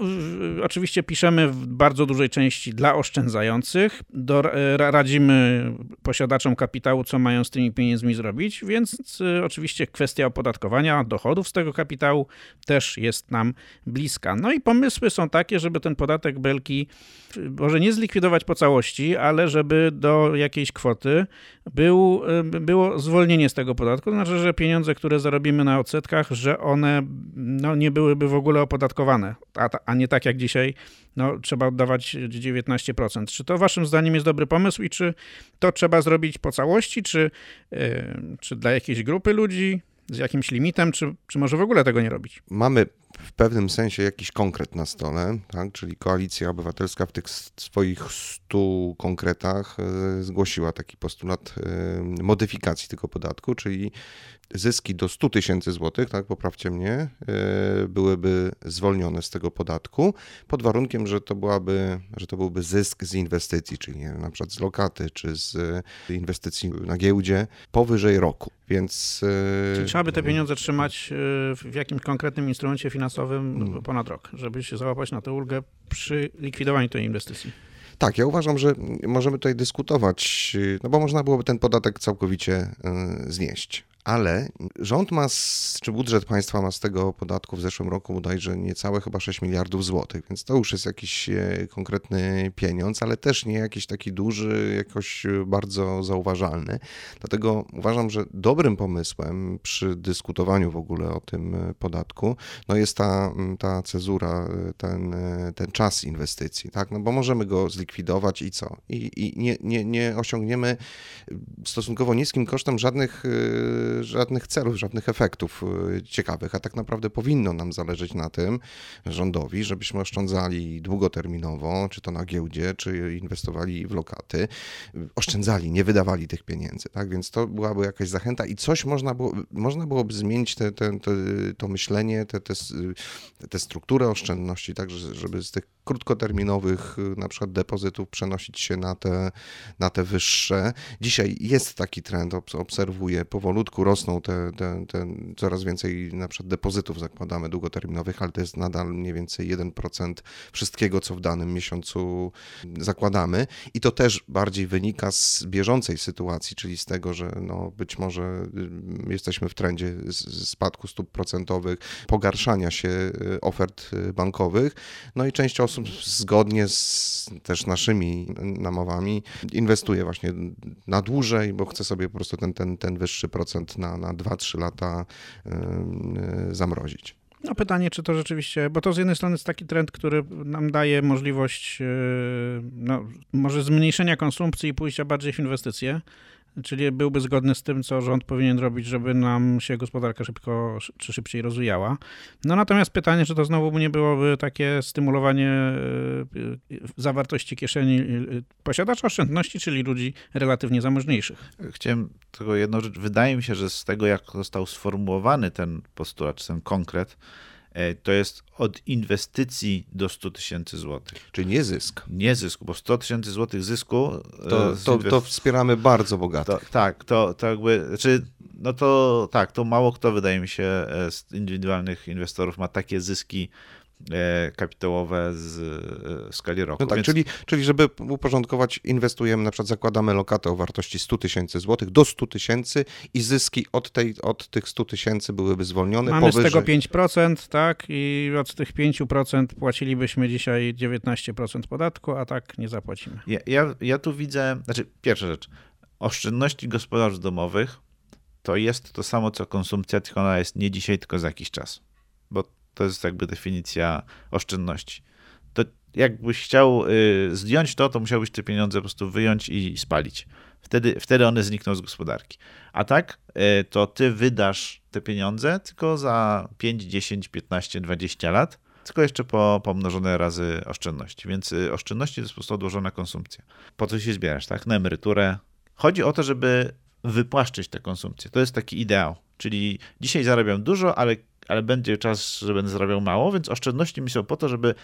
oczywiście piszemy w bardzo dużej części dla oszczędzających, do, radzimy posiadaczom kapitału, co mają z tymi pieniędzmi zrobić, więc oczywiście kwestia opodatkowania dochodów z tego kapitału też jest nam bliska. No i pomysły są takie, żeby ten podatek belki może nie zlikwidować po całości, ale żeby do jakiejś kwoty był, y, było zwolnienie z tego podatku. To znaczy, że pieniądze, które zarobimy na odsetkach, że one no, nie byłyby w ogóle opodatkowane, a, a nie tak jak dzisiaj no, trzeba oddawać 19%. Czy to waszym zdaniem jest dobry pomysł i czy to trzeba zrobić po całości, czy, yy, czy dla jakiejś grupy ludzi, z jakimś limitem, czy, czy może w ogóle tego nie robić? Mamy w pewnym sensie jakiś konkret na stole, tak? czyli Koalicja Obywatelska w tych swoich stu konkretach e, zgłosiła taki postulat e, modyfikacji tego podatku, czyli zyski do 100 tysięcy złotych, tak, poprawcie mnie, e, byłyby zwolnione z tego podatku, pod warunkiem, że to, byłaby, że to byłby zysk z inwestycji, czyli na przykład z lokaty, czy z inwestycji na giełdzie, powyżej roku. Więc... Czyli trzeba by te pieniądze trzymać w jakimś konkretnym instrumencie finansowym hmm. ponad rok, żeby się załapać na tę ulgę przy likwidowaniu tej inwestycji. Tak, ja uważam, że możemy tutaj dyskutować, no bo można byłoby ten podatek całkowicie znieść ale rząd ma, czy budżet państwa ma z tego podatku w zeszłym roku bodajże niecałe chyba 6 miliardów złotych, więc to już jest jakiś e, konkretny pieniądz, ale też nie jakiś taki duży, jakoś bardzo zauważalny. Dlatego uważam, że dobrym pomysłem przy dyskutowaniu w ogóle o tym podatku, no jest ta, ta cezura, ten, ten czas inwestycji, tak? No bo możemy go zlikwidować i co? I, i nie, nie, nie osiągniemy stosunkowo niskim kosztem żadnych e, żadnych celów, żadnych efektów y, ciekawych, a tak naprawdę powinno nam zależeć na tym rządowi, żebyśmy oszczędzali długoterminowo, czy to na giełdzie, czy inwestowali w lokaty, oszczędzali, nie wydawali tych pieniędzy, tak? Więc to byłaby jakaś zachęta i coś można, było, można byłoby zmienić te, te, te, to myślenie, te, te, te strukturę oszczędności, tak, żeby z tych krótkoterminowych na przykład depozytów przenosić się na te, na te wyższe. Dzisiaj jest taki trend, obserwuję powolutku rynku rosną te, te, te coraz więcej na przykład depozytów zakładamy długoterminowych, ale to jest nadal mniej więcej 1% wszystkiego, co w danym miesiącu zakładamy. I to też bardziej wynika z bieżącej sytuacji, czyli z tego, że no być może y, jesteśmy w trendzie spadku stóp procentowych, pogarszania się y, ofert y, bankowych, no i część osób zgodnie z też naszymi namowami inwestuje właśnie na dłużej, bo chce sobie po prostu ten, ten, ten wyższy procent na, na 2-3 lata zamrozić. No pytanie, czy to rzeczywiście, bo to z jednej strony jest taki trend, który nam daje możliwość no, może zmniejszenia konsumpcji i pójścia bardziej w inwestycje, Czyli byłby zgodny z tym, co rząd powinien robić, żeby nam się gospodarka szybko czy szybciej rozwijała. No natomiast pytanie, czy to znowu nie byłoby takie stymulowanie e, e, zawartości kieszeni e, posiadacza oszczędności, czyli ludzi relatywnie zamożniejszych. Chciałem tylko jedną rzecz. Wydaje mi się, że z tego, jak został sformułowany ten postulat, ten konkret, to jest od inwestycji do 100 tysięcy złotych. Czyli nie zysk. Nie zysku, bo 100 tysięcy złotych zysku... E, to, to, to, wspieramy bardzo bogato. tak, to, to jakby, znaczy, no to tak, to mało kto wydaje mi się e, z indywidualnych inwestorów ma takie zyski E, kapitałowe z e, skali roku. No tak, Więc... czyli, czyli żeby uporządkować, inwestujemy, na przykład zakładamy lokatę o wartości 100 tysięcy złotych do 100 tysięcy i zyski od, tej, od tych 100 tysięcy byłyby zwolnione. Mamy powyżej... z tego 5%, tak, i od tych 5% płacilibyśmy dzisiaj 19% podatku, a tak nie zapłacimy. Ja, ja, ja tu widzę, znaczy pierwsza rzecz, oszczędności gospodarstw domowych to jest to samo, co konsumpcja, tylko ona jest nie dzisiaj, tylko za jakiś czas. Bo to jest jakby definicja oszczędności. To jakbyś chciał y, zdjąć to, to musiałbyś te pieniądze po prostu wyjąć i spalić. Wtedy, wtedy one znikną z gospodarki. A tak, y, to ty wydasz te pieniądze tylko za 5, 10, 15, 20 lat, tylko jeszcze po, pomnożone razy oszczędności. Więc y, oszczędności to jest po prostu odłożona konsumpcja. Po co się zbierasz, tak? Na emeryturę. Chodzi o to, żeby wypłaszczyć tę konsumpcję. To jest taki ideał. Czyli dzisiaj zarabiam dużo, ale ale będzie czas, że będę zarabiał mało, więc oszczędności mi są po to, żeby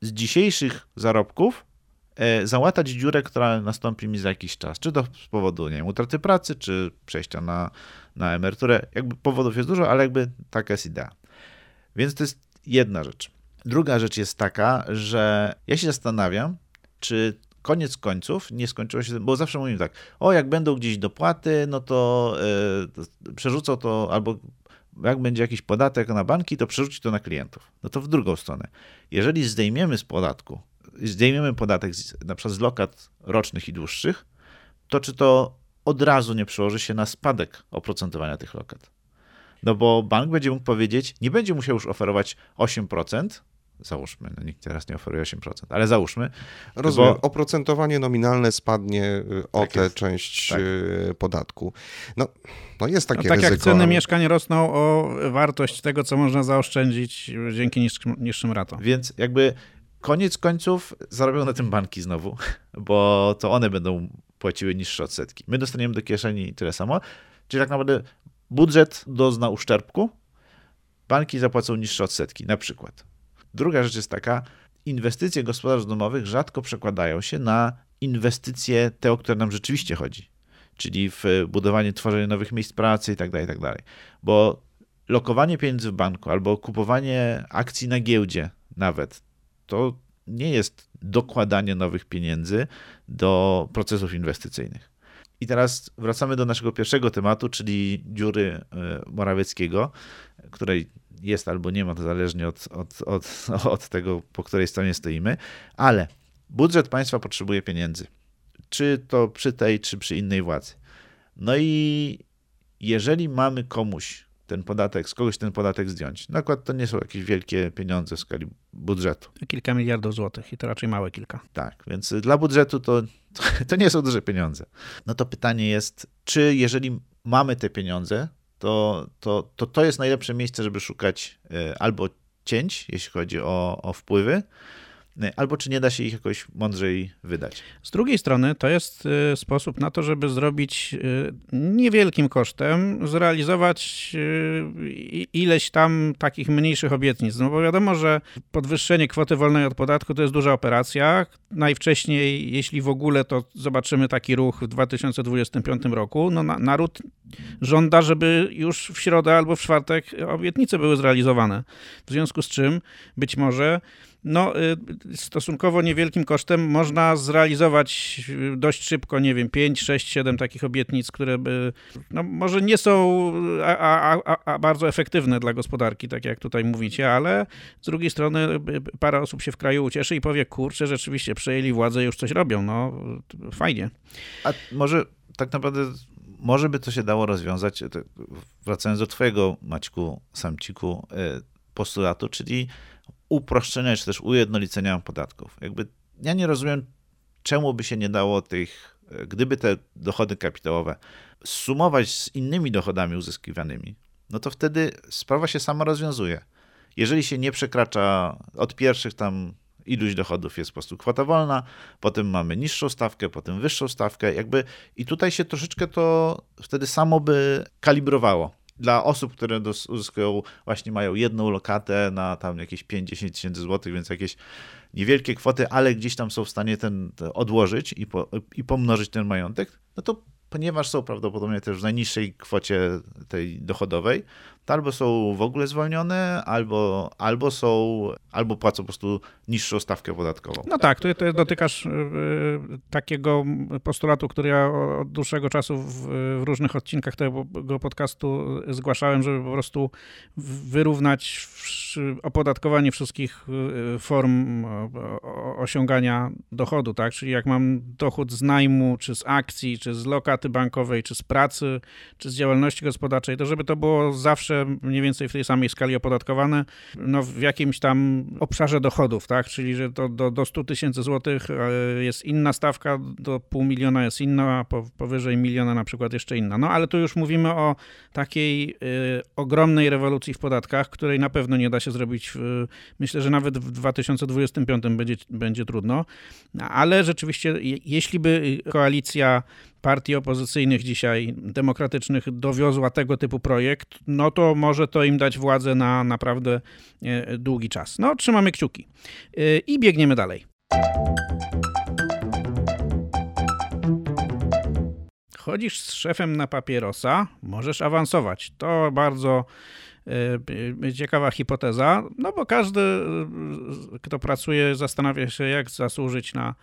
z dzisiejszych zarobków e, załatać dziurę, która nastąpi mi za jakiś czas. Czy to z powodu nie wiem, utraty pracy, czy przejścia na, na emeryturę. Jakby powodów jest dużo, ale jakby taka jest idea. Więc to jest jedna rzecz. Druga rzecz jest taka, że ja się zastanawiam, czy koniec końców nie skończyło się, bo zawsze mówimy tak, o jak będą gdzieś dopłaty, no to yy, przerzucą to albo jak będzie jakiś podatek na banki, to przerzuci to na klientów. No to w drugą stronę. Jeżeli zdejmiemy z podatku, zdejmiemy podatek z, na przykład z lokat rocznych i dłuższych, to czy to od razu nie przełoży się na spadek oprocentowania tych lokat? No bo bank będzie mógł powiedzieć, nie będzie musiał już oferować 8%, Załóżmy, no nikt teraz nie oferuje 8%, ale załóżmy. Rozumiem, bo... oprocentowanie nominalne spadnie y, o tak tę jest. część tak. Y, podatku. No, no jest takie no, tak ryzyko. jak ceny ale... mieszkań rosną o wartość tego, co można zaoszczędzić dzięki niższym, niższym ratom. Więc jakby koniec końców zarobią na tym banki znowu, bo to one będą płaciły niższe odsetki. My dostaniemy do kieszeni tyle samo, czyli tak naprawdę budżet dozna uszczerbku, banki zapłacą niższe odsetki, na przykład. Druga rzecz jest taka, inwestycje gospodarstw domowych rzadko przekładają się na inwestycje te, o które nam rzeczywiście chodzi, czyli w budowanie, tworzenie nowych miejsc pracy itd., tak itd. Tak Bo lokowanie pieniędzy w banku albo kupowanie akcji na giełdzie nawet, to nie jest dokładanie nowych pieniędzy do procesów inwestycyjnych. I teraz wracamy do naszego pierwszego tematu, czyli dziury e, Morawieckiego, której jest albo nie ma, to zależnie od, od, od, od tego, po której stronie stoimy, ale budżet państwa potrzebuje pieniędzy. Czy to przy tej, czy przy innej władzy. No i jeżeli mamy komuś ten podatek, z kogoś ten podatek zdjąć, na przykład to nie są jakieś wielkie pieniądze w skali budżetu. Kilka miliardów złotych i to raczej małe kilka. Tak, więc dla budżetu to, to nie są duże pieniądze. No to pytanie jest, czy jeżeli mamy te pieniądze, to, to, to to jest najlepsze miejsce, żeby szukać e, albo cięć, jeśli chodzi o, o wpływy, albo czy nie da się ich jakoś mądrzej wydać. Z drugiej strony to jest e, sposób na to, żeby zrobić niewielkim kosztem, zrealizować ileś tam takich mniejszych obietnic. No bo wiadomo, że podwyższenie kwoty wolnej od podatku to jest duża operacja. Najwcześniej, jeśli w ogóle, to zobaczymy taki ruch w 2025 roku. No, naród żąda, żeby już w środę albo w czwartek obietnice były zrealizowane. W związku z czym być może no, y, stosunkowo niewielkim kosztem można zrealizować dość szybko, nie wiem, 5, 6, 7 takich obietnic, które by, no, może nie są a, a, a, bardzo efektywne dla gospodarki, tak jak tutaj mówicie, ale z drugiej strony parę osób się w kraju ucieszy i powie, kurczę, rzeczywiście przejęli władzę już coś robią, no fajnie. A może tak naprawdę może by to się dało rozwiązać, wracając do twojego, Maćku, Samciku, y, postulatu, czyli uproszczenia czy też ujednolicenia podatków. Jakby ja nie rozumiem, czemu by się nie dało tych, gdyby te dochody kapitałowe sumować z innymi dochodami uzyskiwanymi, no to wtedy sprawa się sama rozwiązuje. Jeżeli się nie przekracza od pierwszych tam iluś dochodów jest po prostu kwota wolna, potem mamy niższą stawkę, potem wyższą stawkę, jakby i tutaj się troszeczkę to wtedy samo by kalibrowało dla osób, które uzyskują, właśnie mają jedną lokatę na tam jakieś 5-10 tysięcy złotych, więc jakieś niewielkie kwoty, ale gdzieś tam są w stanie ten odłożyć i, po, i pomnożyć ten majątek, no to ponieważ są prawdopodobnie też w najniższej kwocie tej dochodowej, to albo są w ogóle zwolnione, albo, albo są, albo płacą po prostu niższą stawkę podatkową. No tak, to dotykasz y, takiego postulatu, który ja od dłuższego czasu w, w, różnych odcinkach tego podcastu zgłaszałem, żeby po prostu wyrównać opodatkowanie wszystkich y, form osiągania dochodu, tak? Czyli jak mam dochód z najmu, czy z akcji, czy z lokaty bankowej, czy z pracy, czy z działalności gospodarczej, to żeby to było zawsze mniej więcej w tej samej skali opodatkowane, no w jakimś tam obszarze dochodów, tak? Czyli, że to do, do 100 tysięcy złotych e, jest inna stawka, do pół miliona jest inna, a powyżej miliona na przykład jeszcze inna. No ale tu już mówimy o takiej y, ogromnej rewolucji w podatkach, której na pewno nie da się zrobić, w, myślę, że nawet w 2025 będzie, będzie trudno, ale rzeczywiście, jeśli by koalicja partii opozycyjnych dzisiaj, demokratycznych, dowiozła tego typu projekt, no to może to im dać władzę na naprawdę e, długi czas. No, trzymamy kciuki. E, I biegniemy dalej. Chodzisz z szefem na papierosa, możesz awansować. To bardzo e, ciekawa hipoteza, no bo każdy, kto pracuje, zastanawia się, jak zasłużyć na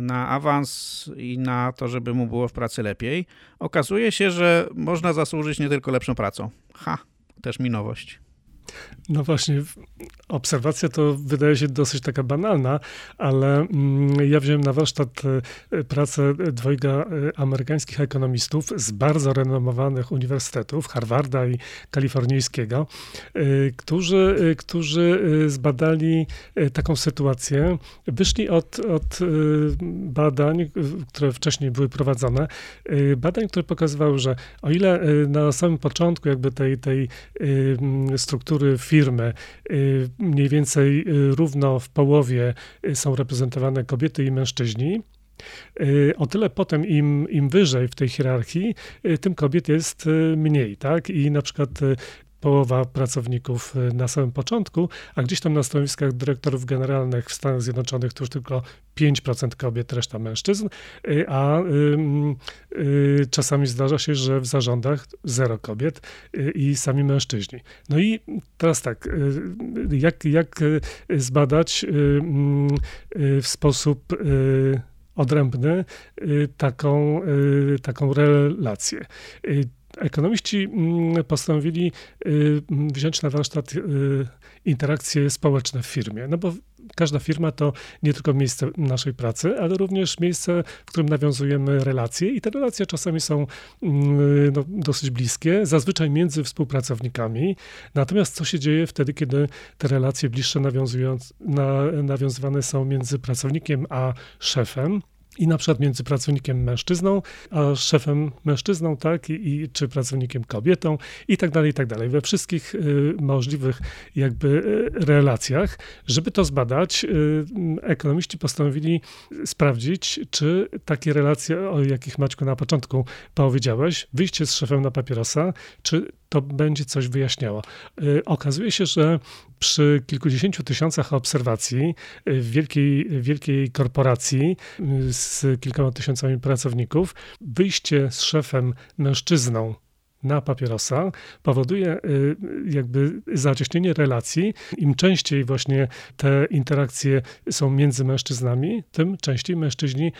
na awans i na to, żeby mu było w pracy lepiej. Okazuje się, że można zasłużyć nie tylko lepszą pracą. Ha, też mi nowość. No właśnie, obserwacja to wydaje się dosyć taka banalna, ale mm, ja wziąłem na warsztat e, pracę dwojga e, amerykańskich ekonomistów z bardzo renomowanych uniwersytetów, Harvarda i kalifornijskiego, e, którzy, którzy zbadali taką sytuację. Wyszli od, od badań, które wcześniej były prowadzone, badań, które pokazywały, że o ile na samym początku jakby tej, tej struktury firmy mniej więcej y, równo w połowie y, są reprezentowane kobiety i mężczyźni. Y, o tyle potem im, im wyżej w tej hierarchii, tym kobiet jest mniej, tak? I na przykład połowa pracowników y, na samym początku, a gdzieś tam na stanowiskach dyrektorów generalnych w Stanach Zjednoczonych to już tylko 5% kobiet, reszta mężczyzn, y, a y, czasami zdarza się, że w zarządach zero kobiet i sami mężczyźni. No i teraz tak, jak, jak zbadać w sposób odrębny taką, taką relację ekonomiści mm, postanowili y, wziąć na warsztat y, interakcje społeczne w firmie. No bo każda firma to nie tylko miejsce naszej pracy, ale również miejsce, w którym nawiązujemy relacje i te relacje czasami są mm, no, dosyć bliskie, zazwyczaj między współpracownikami. Natomiast co się dzieje wtedy, kiedy te relacje bliższe nawiązując, na, nawiązywane są między pracownikiem a szefem? I na przykład między pracownikiem mężczyzną, a szefem mężczyzną, tak, i, i czy pracownikiem kobietą i tak dalej, i tak dalej. We wszystkich y, możliwych jakby y, relacjach. Żeby to zbadać, y, ekonomiści postanowili sprawdzić, czy takie relacje, o jakich Maćku na początku powiedziałeś, wyjście z szefem na papierosa, czy to będzie coś wyjaśniało. Y, okazuje się, że przy kilkudziesięciu tysiącach obserwacji y, w wielkiej, wielkiej korporacji y, z z kilkoma tysiącami pracowników. Wyjście z szefem mężczyzną na papierosa powoduje y, jakby zacieśnienie relacji. Im częściej właśnie te interakcje są między mężczyznami, tym częściej mężczyźni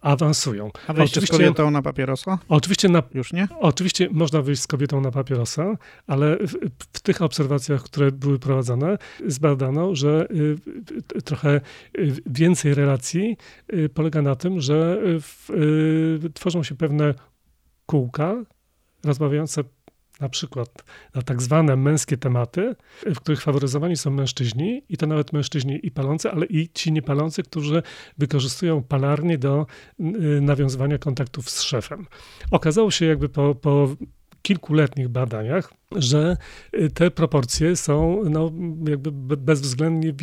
awansują. A wejście z kobietą na papierosa? Oczywiście, na, Już nie? Oczywiście można wyjść z kobietą na papierosa, ale w, w tych obserwacjach, które były prowadzone, zbadano, że y, trochę y, więcej relacji polega na tym, że w, tworzą się pewne kółka, rozmawiające na przykład na tak zwane męskie tematy, w których faworyzowani są mężczyźni i to nawet mężczyźni i palący, ale i ci niepalący, którzy wykorzystują palarnię do y, nawiązywania kontaktów z szefem. Okazało się jakby po, po kilkuletnich badaniach, że y, te proporcje są no, jakby bezwzględnie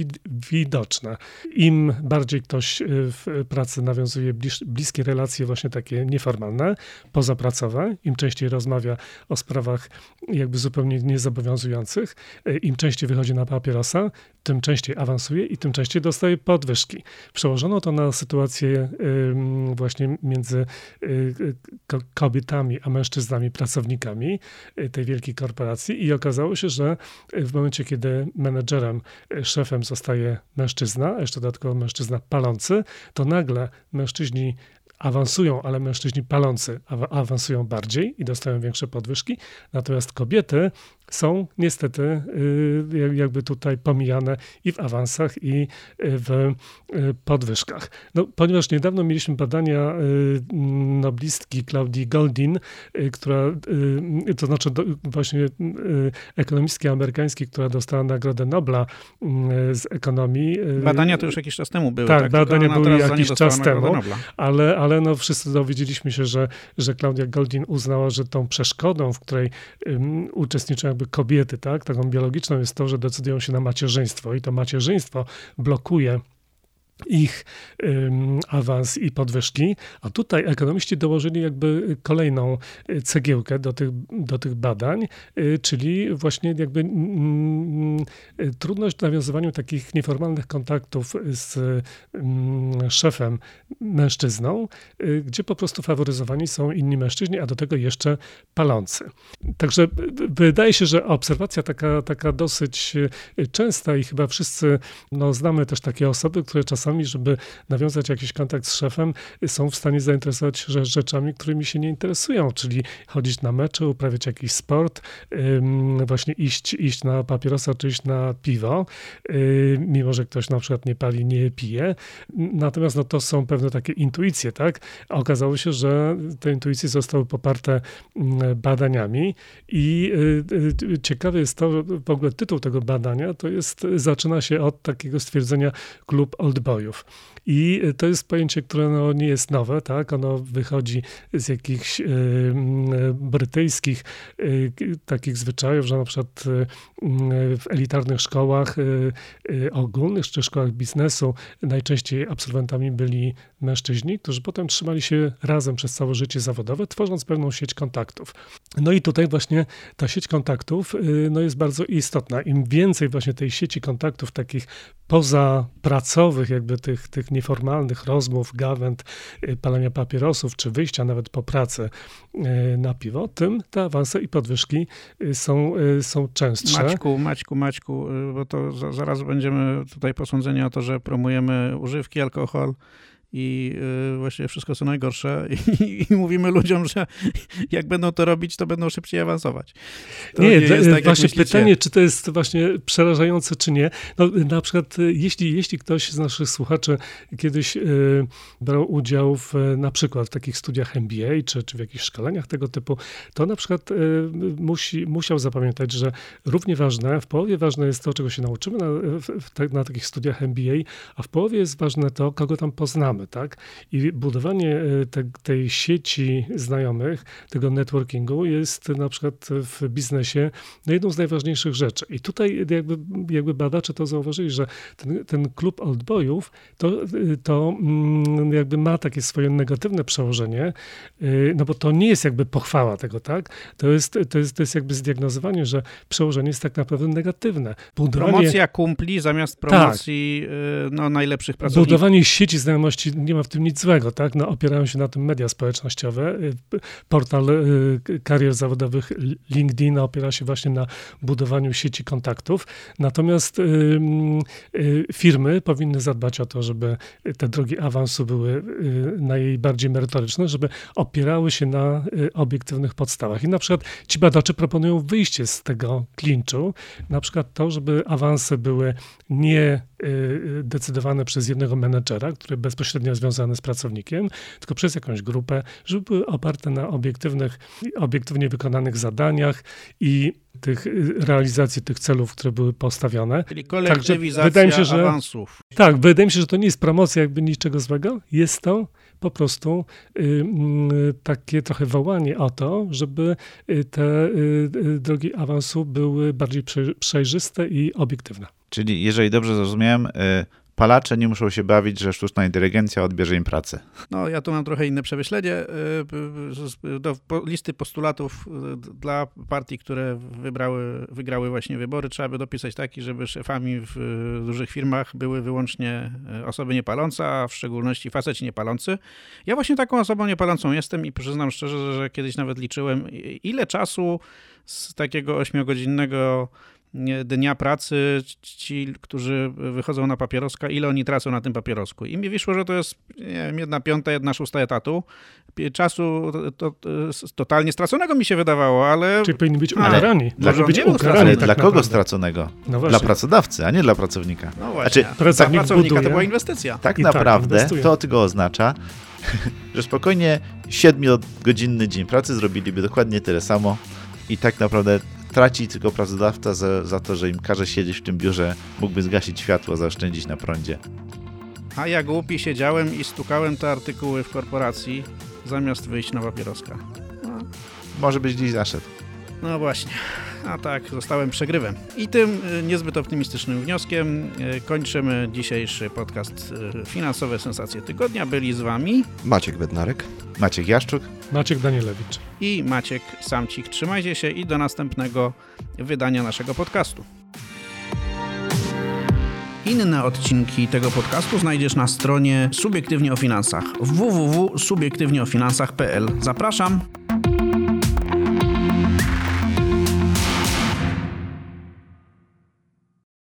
widoczne. Im bardziej ktoś y, w pracy nawiązuje blis bliskie relacje, właśnie takie nieformalne, pozapracowe, im częściej rozmawia o sprawach jakby zupełnie niezobowiązujących, y, im częściej wychodzi na papierosa, tym częściej awansuje i tym częściej dostaje podwyżki. Przełożono to na sytuację właśnie między kobietami a mężczyznami, pracownikami tej wielkiej korporacji, korporacji i okazało się, że w momencie, kiedy menedżerem, szefem zostaje mężczyzna, jeszcze dodatkowo mężczyzna palący, to nagle mężczyźni awansują, ale mężczyźni palący awansują bardziej i dostają większe podwyżki, natomiast kobiety są niestety y, jakby tutaj pomijane i w awansach, i w y, podwyżkach. No, ponieważ niedawno mieliśmy badania y, noblistki Claudii Goldin, która, to znaczy właśnie ekonomistki amerykańskiej, która dostała Nagrodę Nobla z ekonomii. Badania to już jakiś czas temu były. Tak, tak badania były jakiś czas temu, ale, ale no wszyscy dowiedzieliśmy się, że, że Claudia Goldin uznała, że tą przeszkodą, w której um, uczestniczą jakby kobiety, tak, taką biologiczną jest to, że decydują się na macierzyństwo i to macierzyństwo blokuje ich um, awans i podwyżki, a tutaj ekonomiści dołożyli jakby kolejną y, cegiełkę do tych, do tych badań, y, czyli właśnie jakby mm, y, trudność w nawiązywaniu takich nieformalnych kontaktów z szefem mężczyzną, gdzie po prostu faworyzowani są inni mężczyźni, a do tego jeszcze palący. Także wydaje się, że obserwacja taka, taka dosyć częsta i chyba wszyscy no, znamy też takie osoby, które czasami czasami, żeby nawiązać jakiś kontakt z szefem, są w stanie zainteresować się rzeczami, którymi się nie interesują, czyli chodzić na mecze, uprawiać jakiś sport, właśnie iść, iść na papierosa czy iść na piwo, mimo że ktoś na przykład nie pali, nie pije. Natomiast no, to są pewne takie intuicje, tak? A okazało się, że te intuicje zostały poparte badaniami i y, y, ciekawe jest to, w ogóle tytuł tego badania to jest, zaczyna się od takiego stwierdzenia klub old boy przebojów. I to jest pojęcie, które no nie jest nowe, tak? Ono wychodzi z jakichś y, brytyjskich y, takich zwyczajów, że na przykład y, w elitarnych szkołach ogólnych czy szkołach biznesu najczęściej absolwentami byli mężczyźni, którzy potem trzymali się razem przez całe życie zawodowe, tworząc pewną sieć kontaktów. No i tutaj właśnie ta sieć kontaktów no jest bardzo istotna. Im więcej właśnie tej sieci kontaktów takich pozapracowych, jakby tych, tych nieformalnych rozmów, gawęd, y, palenia papierosów, czy wyjścia nawet po pracy y, na piwo, tym te awanse i podwyżki y, są, są częstsze. Maćku, Maćku, Maćku, bo to zaraz będziemy tutaj posądzeni o to, że promujemy używki, alkohol i y, właściwie wszystko co najgorsze i, i, mówimy ludziom, że jak będą to robić, to będą szybciej awansować. To nie, nie jest tak, właśnie pytanie, czy to jest właśnie przerażające, czy nie. No, na przykład, y, jeśli, jeśli ktoś z naszych słuchaczy kiedyś y, brał udział w, na przykład w takich studiach MBA, czy, czy w jakichś szkoleniach tego typu, to na przykład musi, musiał zapamiętać, że równie ważne, w połowie ważne jest to, czego się nauczymy na, w, na takich studiach MBA, a w połowie jest ważne to, kogo tam poznamy tak? I budowanie e, te, tej sieci znajomych, tego networkingu jest na przykład w biznesie no jedną z najważniejszych rzeczy. I tutaj jakby, jakby badacze to zauważyli, że ten, ten klub oldboyów to, to mm, jakby ma takie swoje negatywne przełożenie, e, no bo to nie jest jakby pochwała tego, tak? To jest, to jest, to jest jakby zdiagnozowanie, że przełożenie jest tak naprawdę negatywne. Budowanie... Promocja kumpli zamiast promocji tak. no, najlepszych pracowników. Budowanie sieci znajomości nie ma w tym nic złego, tak? No, opierają się na tym media społecznościowe. Y, portal y, karier zawodowych LinkedIn opiera się właśnie na budowaniu sieci kontaktów. Natomiast y, firmy powinny zadbać o to, żeby te drogi awansu były najbardziej merytoryczne, żeby opierały się na obiektywnych podstawach. I na przykład ci badacze proponują wyjście z tego klinczu, na przykład to, żeby awanse były nie decydowane przez jednego menedżera, który bezpośrednio związany z pracownikiem, tylko przez jakąś grupę, żeby były oparte na obiektywnych, obiektywnie wykonanych zadaniach i tych realizacji tych celów, które były postawione. Czyli kolektywizacja Także wydaje mi się, że, awansów. Tak, wydaje mi się, że to nie jest promocja jakby niczego złego. Jest to po prostu y, y, takie trochę wołanie o to, żeby y, te y, y, drogi awansu były bardziej przejrzyste i obiektywne. Czyli jeżeli dobrze zrozumiałem, y, palacze nie muszą się bawić, że sztuczna inteligencja odbierze im pracę. No, ja tu mam trochę inne przemyślenie. Do listy postulatów dla partii, które wybrały, wygrały właśnie wybory, trzeba by dopisać taki, żeby szefami w dużych firmach były wyłącznie osoby niepalące, a w szczególności faceci niepalący. Ja właśnie taką osobą niepalącą jestem i przyznam szczerze, że kiedyś nawet liczyłem, ile czasu z takiego ośmiogodzinnego dnia pracy ci, którzy wychodzą na papieroska, ile oni tracą na tym papierosku. I mi wyszło, że to jest nie wiem, jedna piąta, jedna szósta etatu. Czasu to, to, totalnie straconego mi się wydawało, ale... Czyli powinni być ukarani. Dla, Może być ukarani, ale tak dla kogo straconego? No dla pracodawcy, a nie dla pracownika. No właśnie. Znaczy, Pracownik dla pracownika buduje. to była inwestycja. Tak I tak, naprawdę tak, to tylko oznacza, że spokojnie 7-godzinny dzień pracy zrobiliby dokładnie tyle samo i tak naprawdę traci tylko pracodawca za, za to, że im każe siedzieć w tym biurze, mógłby zgasić światło, zaoszczędzić na prądzie. A ja głupi siedziałem i stukałem te artykuły w korporacji, zamiast wyjść na papieroska. No. Może być dziś zaszedł. No właśnie. A tak, zostałem przegrywem. I tym y, niezbyt optymistycznym wnioskiem y, kończymy dzisiejszy podcast y, Finansowe Sensacje Tygodnia. Byli z Wami Maciek Bednarek, Maciek Jaszczuk, Maciek Danielewicz i Maciek Samcik. Trzymajcie się i do następnego wydania naszego podcastu. Inne odcinki tego podcastu znajdziesz na stronie Subiektywnie o Finansach www.subiektywnieofinansach.pl. Zapraszam!